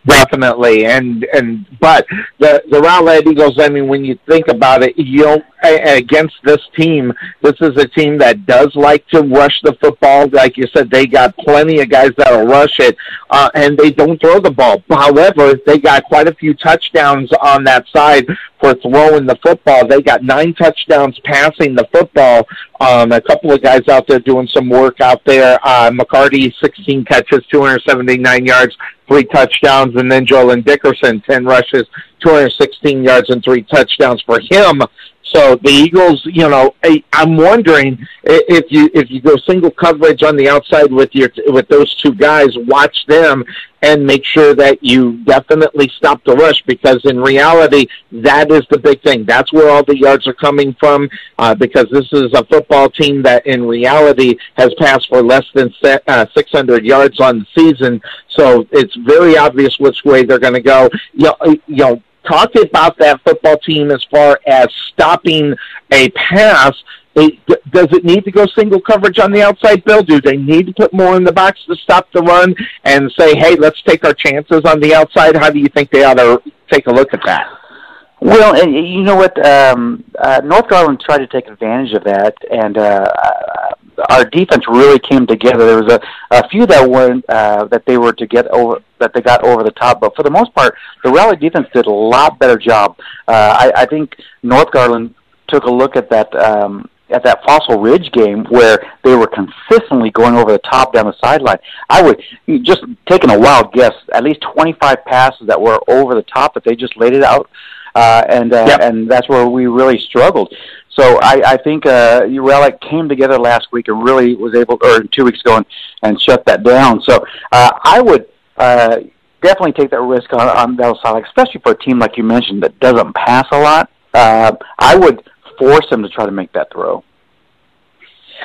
Definitely, and and but the the Rowlett Eagles. I mean, when you think about it, you know, against this team, this is a team that does like to rush the football. Like you said, they got plenty of guys that'll rush it, uh, and they don't throw the ball. However, they got quite a few touchdowns on that side for throwing the football. They got nine touchdowns passing the football. Um, a couple of guys out there doing some work out there. Uh, McCarty, 16 catches, 279 yards three touchdowns, and then Jolin Dickerson, 10 rushes, 216 yards, and three touchdowns for him. So the Eagles, you know, I'm wondering if you if you go single coverage on the outside with your with those two guys, watch them and make sure that you definitely stop the rush because in reality that is the big thing. That's where all the yards are coming from uh, because this is a football team that in reality has passed for less than uh, 600 yards on the season. So it's very obvious which way they're going to go. You know, you know talk about that football team as far as stopping a pass. It, does it need to go single coverage on the outside, Bill? Do they need to put more in the box to stop the run and say, hey, let's take our chances on the outside? How do you think they ought to take a look at that? Well, and you know what? Um, uh, North Garland tried to take advantage of that, and uh, our defense really came together. There was a, a few that weren't uh, that they were to get over that they got over the top, but for the most part, the Rowlett defense did a lot better job. Uh, I, I think North Garland took a look at that um, at that Fossil Ridge game where they were consistently going over the top down the sideline. I would just taking a wild guess, at least 25 passes that were over the top that they just laid it out, uh, and uh, yep. and that's where we really struggled. So I, I think uh, Rowlett came together last week and really was able, or two weeks ago, and, and shut that down. So uh, I would uh, definitely take that risk on, on Belsonic, especially for a team like you mentioned that doesn't pass a lot. Uh, I would force them to try to make that throw.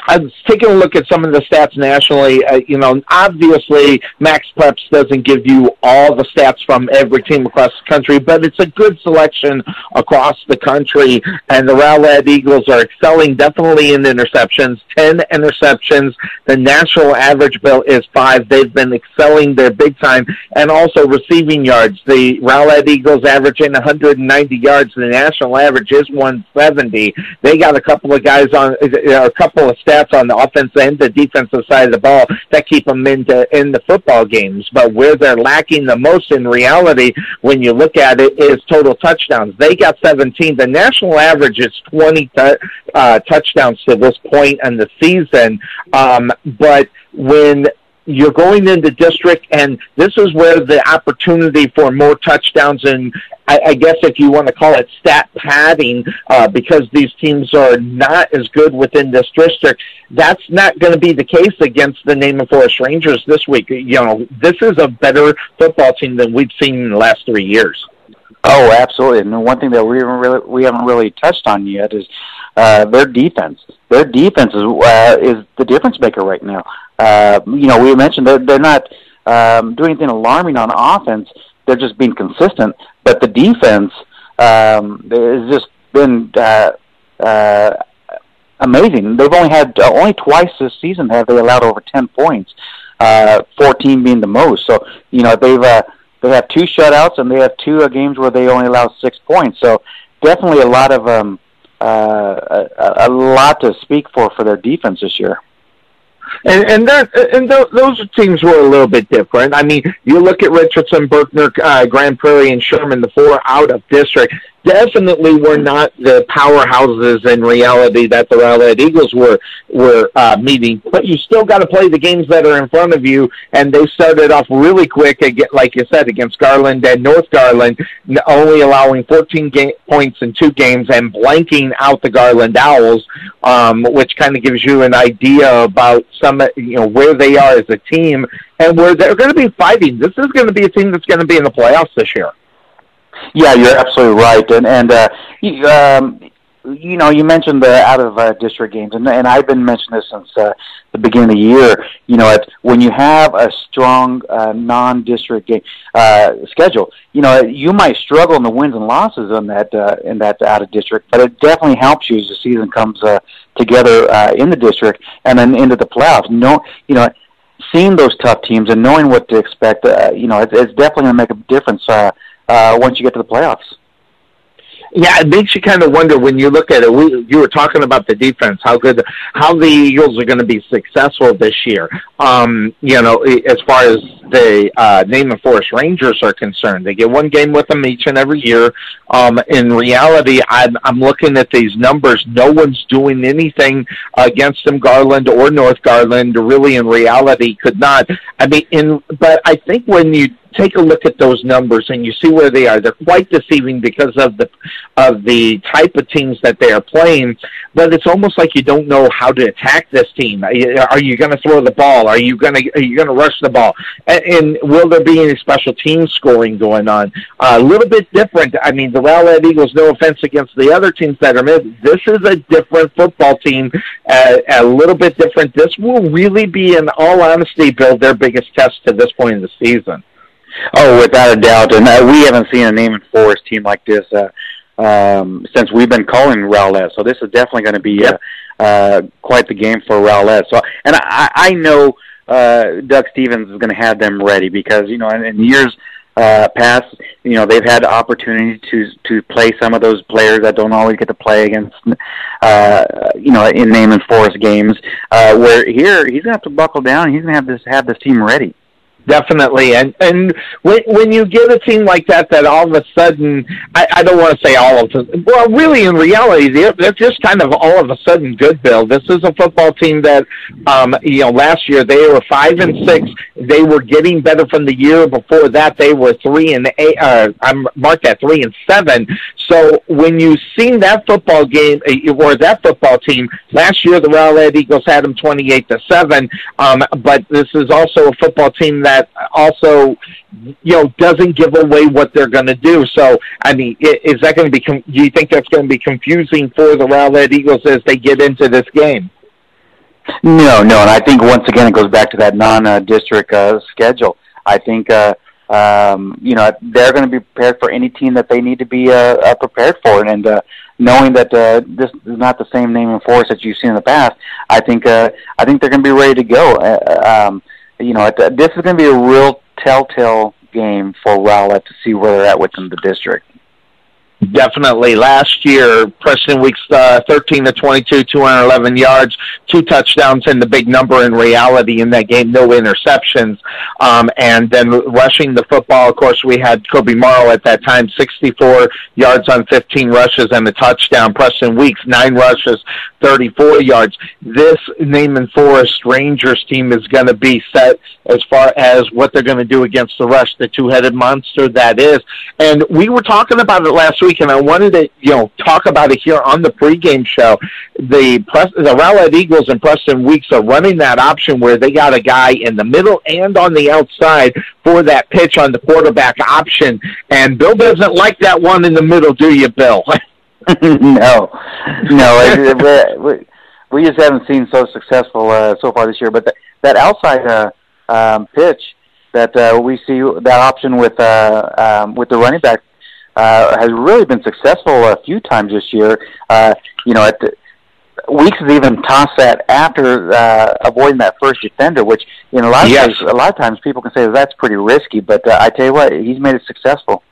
I was taking a look at some of the stats nationally. Uh, you know, obviously, Max Preps doesn't give you all the stats from every team across the country, but it's a good selection across the country. And the Rowlett Eagles are excelling definitely in interceptions, 10 interceptions. The national average bill is five. They've been excelling there big time. And also receiving yards. The Rowlett Eagles averaging 190 yards. The national average is 170. They got a couple of guys on, a couple of stats on the offensive and the defensive side of the ball that keep them into in the football games. But where they're lacking the most in reality, when you look at it, is total touchdowns. They got 17. The national average is 20 uh, touchdowns to this point in the season. Um, but when you're going into district, and this is where the opportunity for more touchdowns and I, I guess if you want to call it stat padding, uh, because these teams are not as good within this district, that's not going to be the case against the Name Naaman Forest Rangers this week. You know, this is a better football team than we've seen in the last three years. Oh, absolutely. And one thing that we haven't really we haven't really touched on yet is uh, their defense. Their defense is uh, is the difference maker right now. Uh, you know, we mentioned they're they're not um, doing anything alarming on offense. They're just being consistent. But the defense um, has just been uh, uh, amazing. They've only had uh, only twice this season have they allowed over ten points, uh, fourteen being the most. So you know they've uh, they have two shutouts and they have two uh, games where they only allow six points. So definitely a lot of um, uh, a, a lot to speak for for their defense this year. And and that and th- those teams were a little bit different. I mean, you look at Richardson, Berkner, uh, Grand Prairie, and Sherman, the four out of district definitely were not the powerhouses in reality that the Rowlett Eagles were were uh, meeting. But you still got to play the games that are in front of you, and they started off really quick, again, like you said, against Garland and North Garland, only allowing 14 ga- points in two games and blanking out the Garland Owls, um, which kind of gives you an idea about some, you know, where they are as a team and where they're going to be fighting. This is going to be a team that's going to be in the playoffs this year. Yeah, you're absolutely right, and and uh, you, um, you know, you mentioned the out of uh, district games, and and I've been mentioning this since uh, the beginning of the year. You know, it's, when you have a strong uh, non-district game uh, schedule, you know, you might struggle in the wins and losses in that uh, in that out of district, but it definitely helps you as the season comes uh, together uh, in the district and then into the playoffs. No, you know seeing those tough teams and knowing what to expect, uh, you know, it's, it's definitely going to make a difference uh, uh, once you get to the playoffs. Yeah, it makes you kind of wonder when you look at it. We, you were talking about the defense, how good, how the Eagles are going to be successful this year. Um, you know, as far as the uh, Naaman Forest Rangers are concerned, they get one game with them each and every year. Um, in reality, I'm, I'm looking at these numbers. No one's doing anything against them, Garland or North Garland. Really, in reality, could not. I mean, in but I think when you take a look at those numbers and you see where they are. They're quite deceiving because of the of the type of teams that they are playing. But it's almost like you don't know how to attack this team. Are you going to throw the ball? Are you going to are you going to rush the ball? And, and will there be any special team scoring going on? A little bit different. I mean, the Rowlett Eagles. No offense against the other teams that are mid. This is a different football team. Uh, a little bit different. This will really be, in all honesty, Bill, their biggest test to this point in the season. Oh, without a doubt, and uh, we haven't seen a Naaman Forest team like this uh, um, since we've been calling Rowlett. So this is definitely going to be yep. uh, uh, quite the game for Rowlett. So, and I, I know uh, Doug Stevens is going to have them ready because you know in, in years uh, past, you know they've had the opportunity to to play some of those players that don't always get to play against, uh, you know, in Naaman Forest games. Uh, where here he's going to have to buckle down. He's going to have this have this team ready. Definitely, and and when when you get a team like that, that all of a sudden, I, I don't want to say all of them. Well, really, in reality, they're, they're just kind of all of a sudden good. Bill, this is a football team that, um, you know, last year they were five and six. They were getting better from the year before that. They were three and eight. Uh, I'm marked at three and seven. So when you seen that football game uh, or that football team last year, the Rowlett Eagles had them twenty-eight to seven. Um, but this is also a football team that that also you know doesn't give away what they're going to do. So I mean, is that going to be? Do you think that's going to be confusing for the Rowlett Eagles as they get into this game? No, no, and I think once again it goes back to that non-district uh, schedule. I think. Uh, um, you know they're going to be prepared for any team that they need to be uh, uh, prepared for, and, and uh, knowing that uh, this is not the same Naaman Forest that you've seen in the past, I think uh, I think they're going to be ready to go. Uh, um, you know, this is going to be a real telltale game for Rowlett to see where they're at within the district. Definitely. Last year, Preston Weeks uh, 13 to 22, 211 yards, two touchdowns, and the big number in reality in that game, no interceptions. Um, and then rushing the football, of course, we had Kobe Morrow at that time, 64 yards on 15 rushes and a touchdown. Preston Weeks, nine rushes, 34 yards. This Naaman Forest Rangers team is going to be set as far as what they're going to do against the rush, the two-headed monster that is. And we were talking about it last week, and I wanted to, you know, talk about it here on the pregame show. The Press, the Rowlett Eagles and Preston Weeks are running that option where they got a guy in the middle and on the outside for that pitch on the quarterback option. And Bill doesn't like that one in the middle, do you, Bill? no, no, we, we just haven't seen so successful uh, so far this year. But the, that outside uh, um, pitch that uh, we see that option with uh, um, with the running back uh, has really been successful a few times this year. Uh, you know, at the, Weeks has even tossed that after uh, avoiding that first defender, which in a lot of Yes. a lot of times people can say that that's pretty risky. But uh, I tell you what, he's made it successful.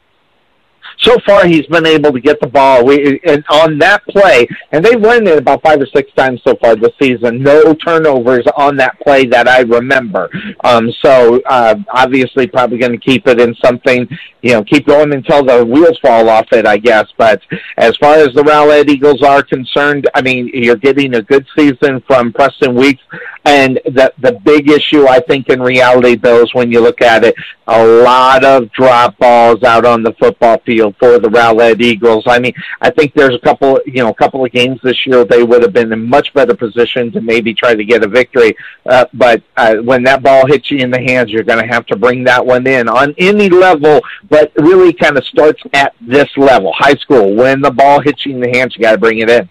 So far he's been able to get the ball we, and on that play, and they've run it about five or six times so far this season. No turnovers on that play that I remember. Um, so uh, obviously, probably going to keep it in something, you know, keep going until the wheels fall off it, I guess. But as far as the Rowlett Eagles are concerned, I mean, you're getting a good season from Preston Weeks. And the the big issue, I think, in reality, Bill, is when you look at it, a lot of drop balls out on the football field for the Rowlett Eagles. I mean, I think there's a couple, you know, a couple of games this year they would have been in much better position to maybe try to get a victory. Uh, but uh, when that ball hits you in the hands, you're going to have to bring that one in on any level, but really kind of starts at this level, high school. When the ball hits you in the hands, you got to bring it in.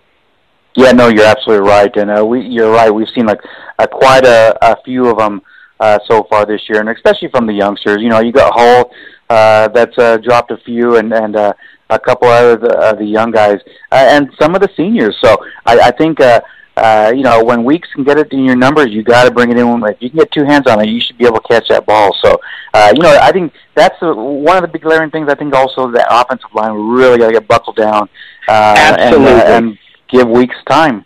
Yeah, no, you're absolutely right, and uh, we you're right. We've seen like uh, quite a, a few of them uh, so far this year, and especially from the youngsters. You know, you got Hull uh, that's uh, dropped a few, and and uh, a couple other the, uh, the young guys, uh, and some of the seniors. So I, I think. Uh, uh, you know, when Weeks can get it in your numbers, you got to bring it in. If you can get two hands on it, you should be able to catch that ball. So, uh, you know, I think that's the, one of the big glaring things. I think also the offensive line really got to get buckled down uh, Absolutely. and, uh, and give Weeks time.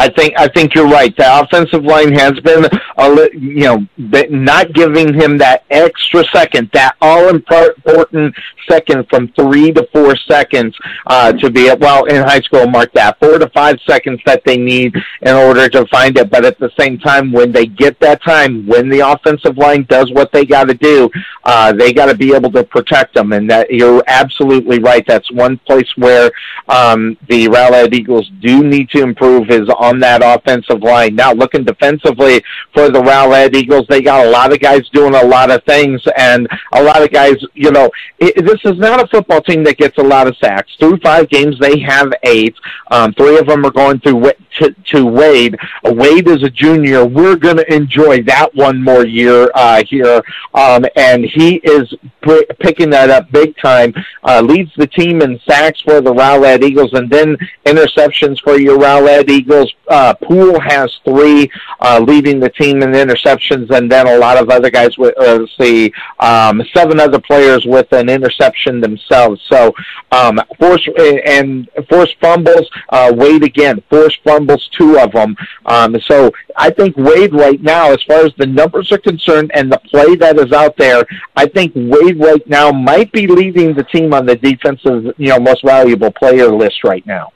I think I think you're right. The offensive line has been, a, you know, not giving him that extra second, that all important second from three to four seconds uh, to be well in high school. Mark that four to five seconds that they need in order to find it. But at the same time, when they get that time, when the offensive line does what they got to do, uh, they got to be able to protect them. And that you're absolutely right. That's one place where um, the Rowlett Eagles do need to improve is on that offensive line. Now, looking defensively for the Rowlett Eagles, they got a lot of guys doing a lot of things, and a lot of guys, you know, it, this is not a football team that gets a lot of sacks. Through five games, they have eight. Um, three of them are going through to, to Wade. Wade is a junior. We're going to enjoy that one more year uh, here, um, and he is p- picking that up big time. Uh, leads the team in sacks for the Rowlett Eagles, and then interceptions for your Rowlett Eagles. Uh, Poole has three, uh, leading the team in interceptions, and then a lot of other guys with uh, see, um, seven other players with an interception themselves. So, um, force and force fumbles. Uh, Wade again, force fumbles, two of them. Um, so I think Wade right now, as far as the numbers are concerned and the play that is out there, I think Wade right now might be leading the team on the defensive, you know, most valuable player list right now.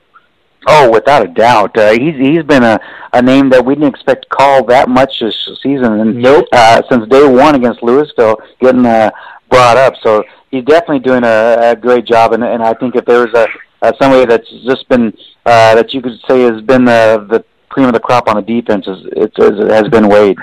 Oh, without a doubt, uh, he's he's been a, a name that we didn't expect to call that much this season, and Nope. uh, since day one against Lewisville, getting uh, brought up. So he's definitely doing a, a great job, and and I think if there's a, a somebody that's just been uh, that you could say has been the the cream of the crop on the defense, is it's it has been Wade.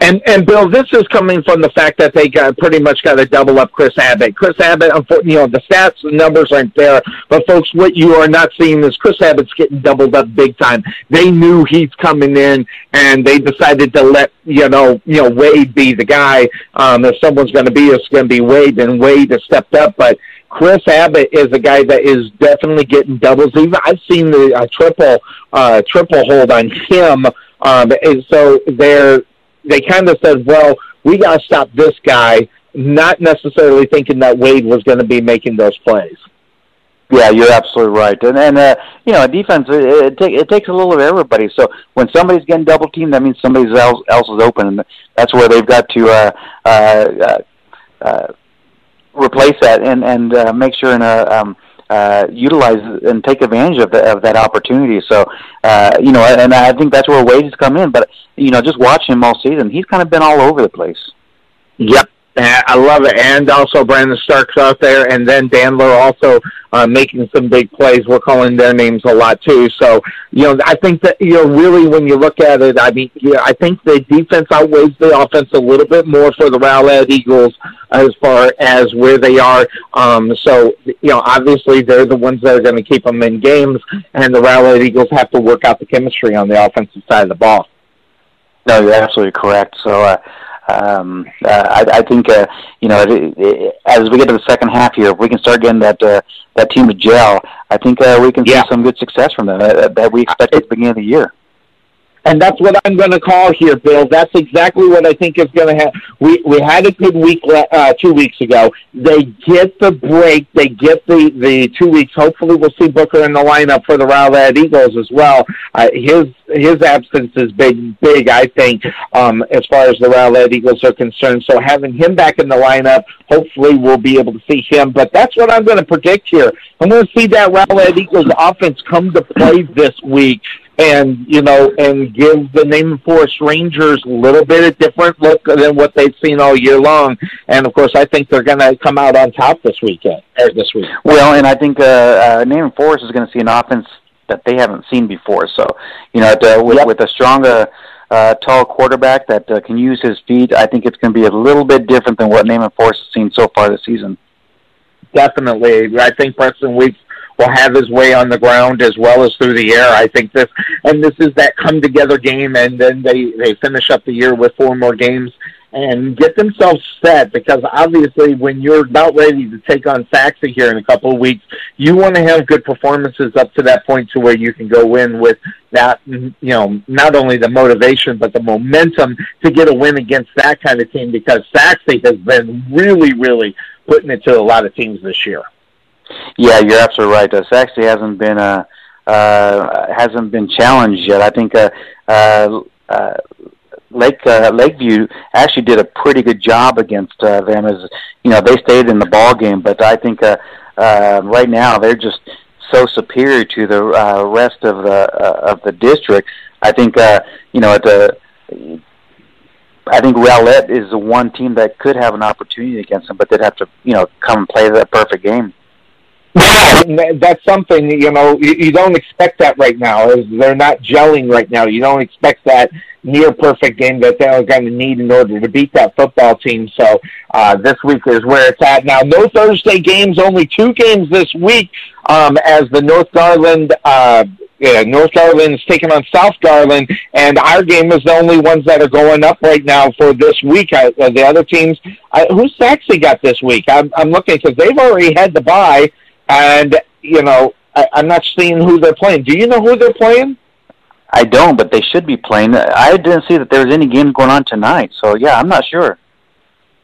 And and Bill, this is coming from the fact that they got pretty much got to double up Chris Abbott. Chris Abbott, unfor- you know, the stats, the numbers aren't there, but folks, what you are not seeing is Chris Abbott's getting doubled up big time. They knew he's coming in, and they decided to let you know, you know, Wade be the guy. Um, if someone's going to be, it's going to be Wade, and Wade has stepped up, but. Chris Abbott is a guy that is definitely getting doubles. Even I've seen the uh, triple uh, triple hold on him. Um, and so they're they kind of said, well, we got to stop this guy not necessarily thinking that Wade was going to be making those plays. Yeah, you're absolutely right, and and uh, you know, defense it, it, take, it takes a little of everybody. So when somebody's getting double teamed, that means somebody else else is open, and that's where they've got to uh, uh, uh, uh, replace that and and uh, make sure and uh, um, uh, utilize and take advantage of, the, of that opportunity. So uh, you know, and I think that's where Wade has come in. But you know, just watching him all season, he's kind of been all over the place. Yep, I love it, and also Brandon Starks out there, and then Dandler also uh, making some big plays. We're calling their names a lot too. So you know, I think that you know, really, when you look at it, I mean, yeah, I think the defense outweighs the offense a little bit more for the Rowlett Eagles as far as where they are. Um, so you know, obviously, they're the ones that are going to keep them in games, and the Rowlett Eagles have to work out the chemistry on the offensive side of the ball. No, you're absolutely correct. So. Uh, um, uh, I, I think uh, you know it, it, as we get to the second half here, if we can start getting that uh, that team to gel, I think uh, we can yeah. see some good success from them uh, that we expect at the beginning of the year. And that's what I'm going to call here, Bill. That's exactly what I think is going to happen. We we had a good week uh, two weeks ago. They get the break. They get the the two weeks. Hopefully, we'll see Booker in the lineup for the Rowlett Eagles as well. Uh, his his absence is big, big. I think um, as far as the Rowlett Eagles are concerned. So having him back in the lineup, hopefully we'll be able to see him. But that's what I'm going to predict here. I'm going to see that Rowlett Eagles offense come to play this week and you know and give the Naaman Forest Rangers a little bit of different look than what they've seen all year long. And of course, I think they're going to come out on top this weekend or this week. Well, and I think uh, uh, Naaman Forest is going to see an offense that they haven't seen before. So you know, with, yep. with a stronger. Uh, tall quarterback that uh, can use his feet. I think it's going to be a little bit different than what Naaman Forest has seen so far this season. Definitely, I think Preston Weeks will have his way on the ground as well as through the air. I think this, and this is that come together game, and then they they finish up the year with four more games and get themselves set because obviously when you're about ready to take on Sachse here in a couple of weeks, you want to have good performances up to that point to where you can go in with that, you know, not only the motivation but the momentum to get a win against that kind of team because Sachse has been really, really putting it to a lot of teams this year. Yeah, you're absolutely right. Uh, Sachse hasn't been uh, uh, hasn't been challenged yet. I think uh, uh, uh, Lake uh, Lakeview actually did a pretty good job against uh, them. As you know, they stayed in the ball game, but I think uh, uh, right now they're just so superior to the uh, rest of the uh, of the district. I think uh, you know at the I think Rowlett is the one team that could have an opportunity against them, but they'd have to, you know, come play that perfect game. That's something you know you, you don't expect that right now. They're not gelling right now. You don't expect that near perfect game that they're going to need in order to beat that football team. So uh, this week is where it's at. Now, no Thursday games, only two games this week um, as the North Garland. Uh, yeah, North Garland is taking on South Garland, and our game is the only ones that are going up right now for this week. I, the other teams, I, who's Sachse got this week? I'm, I'm looking because they've already had the bye and you know I, I'm not seeing who they're playing. Do you know who they're playing? I don't, but they should be playing. I didn't see that there was any games going on tonight, so yeah, I'm not sure.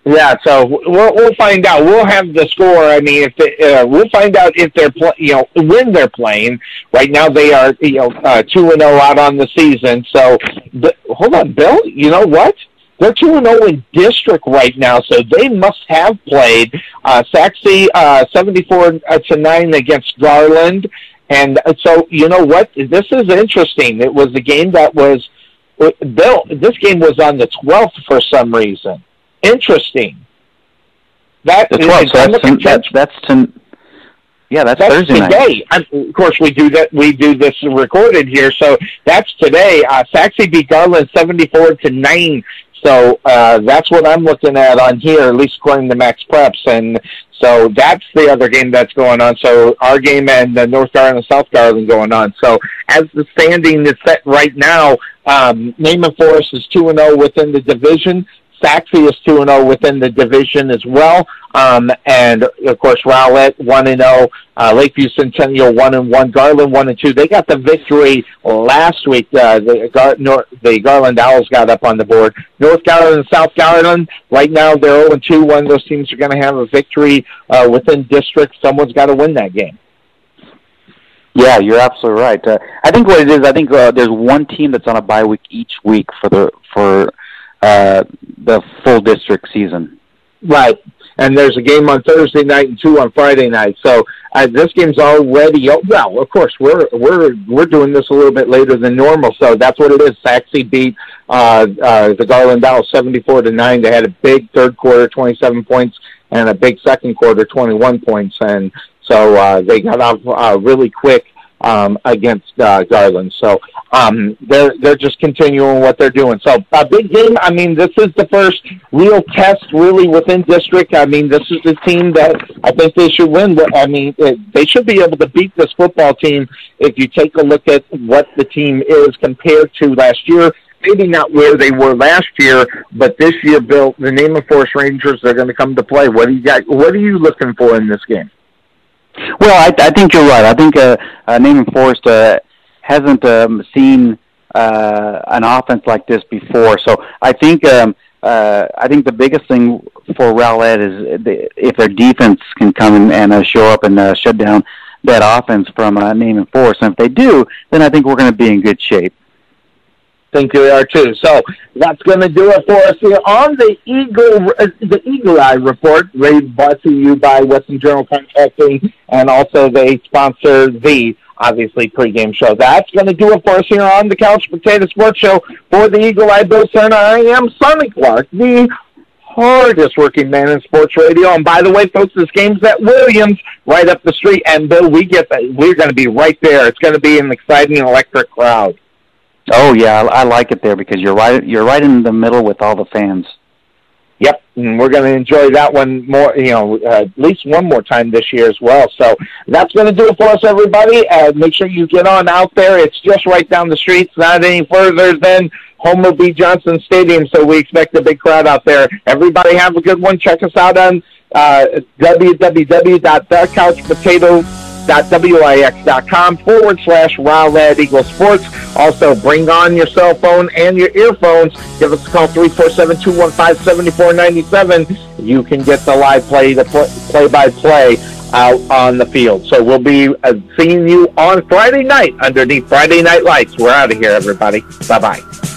Yeah, so we'll we'll find out. We'll have the score. I mean, if they, uh, we'll find out if they're play, you know when they're playing. Right now, they are you know uh, two and zero oh out on the season. So, but, hold on, Bill. You know what? They're 2 0 in district right now, so they must have played. Uh, Sachse uh, 74 uh, to 9 against Garland. And uh, so, you know what? This is interesting. It was a game that was built. This game was on the 12th for some reason. Interesting. That, the 12th, so that's, that's, that's to, yeah, that's, that's Thursday today. Night. of course, we do that. We do this recorded here, so that's today. Uh, Sachse beat Garland seventy-four to nine so uh, that's what I'm looking at on here, at least according to MaxPreps. And so that's the other game that's going on. So our game and the North Garland and South Garland going on. So as the standing is set right now, um, Naaman Forest is 2 and 0 within the division. Sachse is 2 0 within the division as well. Um, and of course, Rowlett 1 0, uh, Lakeview Centennial 1 and 1, Garland 1 and 2. They got the victory last week. Uh, the, Gar- Nor- the Garland Owls got up on the board. North Garland and South Garland, right now they're 0 and 2. One of those teams are going to have a victory uh, within district. Someone's got to win that game. Yeah, you're absolutely right. Uh, I think what it is, I think uh, there's one team that's on a bye week each week for the for uh, the full district season. Right. And there's a game on Thursday night and two on Friday night. So uh, this game's already well. Of course, we're we're we're doing this a little bit later than normal, so that's what it is. Sachse beat uh, uh, the Garland Owls seventy-four to nine. They had a big third quarter, twenty-seven points, and a big second quarter, twenty-one points, and so uh, they got off uh, really quick um, against uh, Garland. So um, they're they're just continuing what they're doing. So a big game. I mean, this is the first real test really within district. I mean, this is the team that I think they should win. I mean, it, they should be able to beat this football team if you take a look at what the team is compared to last year. Maybe not where they were last year, but this year, Bill, the Naaman Forest Rangers they're going to come to play. What do you got? What are you looking for in this game? Well, I, I think you're right. I think uh, uh, Naaman Forest uh, hasn't um, seen uh, an offense like this before. So I think um, uh, I think the biggest thing for Rowlett is if their defense can come and uh, show up and uh, shut down that offense from uh, Naaman Forest. And if they do, then I think we're going to be in good shape think they are too. So that's going to do it for us here on the Eagle uh, the Eagle Eye Report, raised brought to you by Wesson General Contracting, and also they sponsor the obviously pregame show. That's going to do it for us here on the Couch Potato Sports Show for the Eagle Eye Bill Center. I am Sonny Clark, the hardest working man in sports radio. And by the way, folks, this game's at Williams, right up the street. And Bill, we get that. We're going to be right there. It's going to be an exciting electric crowd. Oh yeah, I, I like it there because you're right. You're right in the middle with all the fans. Yep, and we're going to enjoy that one more, you know, uh, at least one more time this year as well. So that's going to do it for us, everybody. Uh, make sure you get on out there. It's just right down the street, not any further than Homer B. Johnson Stadium, so we expect a big crowd out there. Everybody have a good one. Check us out on uh, www.thecouchpotato.com wix.com forward slash Rowlett Eagle Sports. Also, bring on your cell phone and your earphones. Give us a call 347-215-7497. You can get the live play, the play-by-play out on the field. So we'll be uh, seeing you on Friday night underneath Friday Night Lights. We're out of here, everybody. Bye-bye.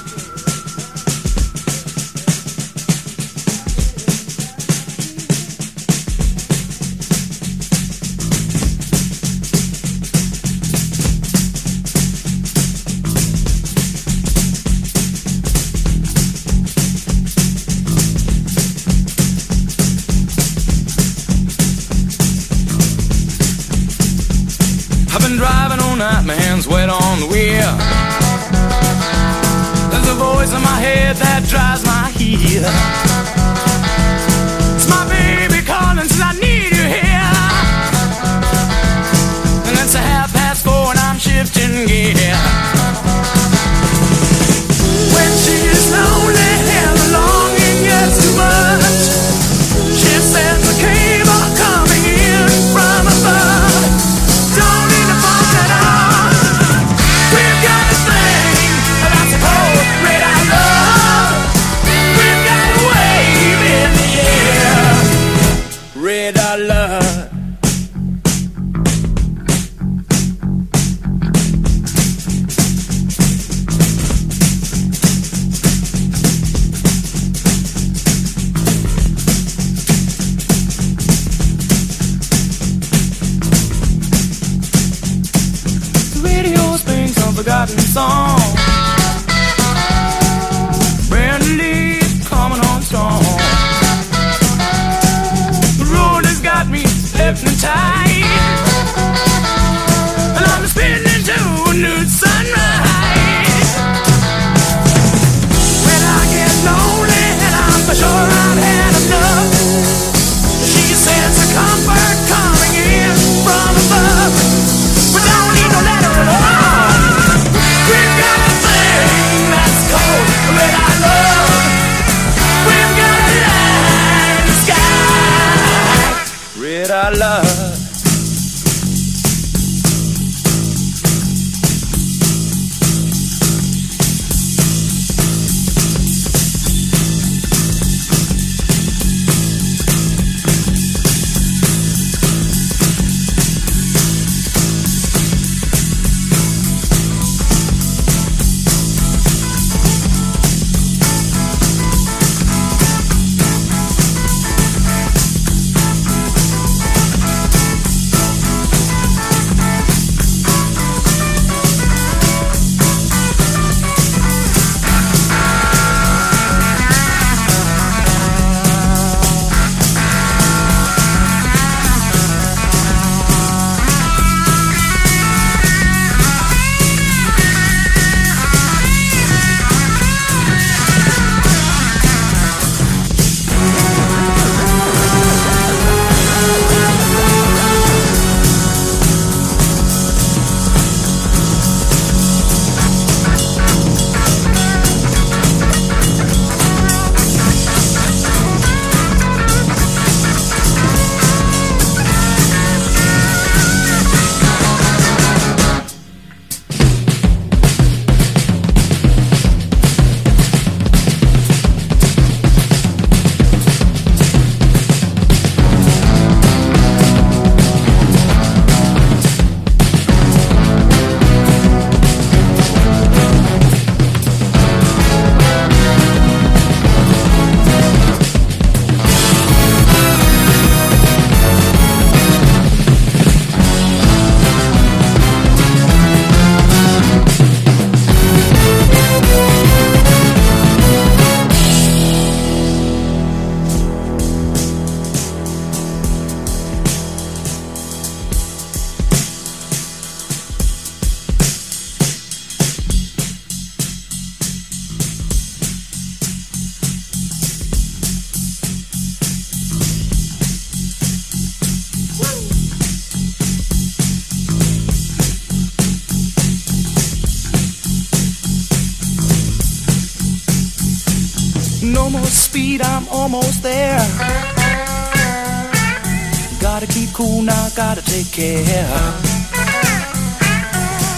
Take care.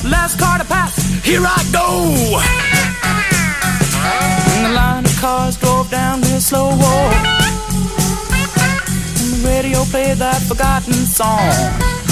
Last car to pass, here I go. And the line of cars drove down real slow. And the radio played that forgotten song.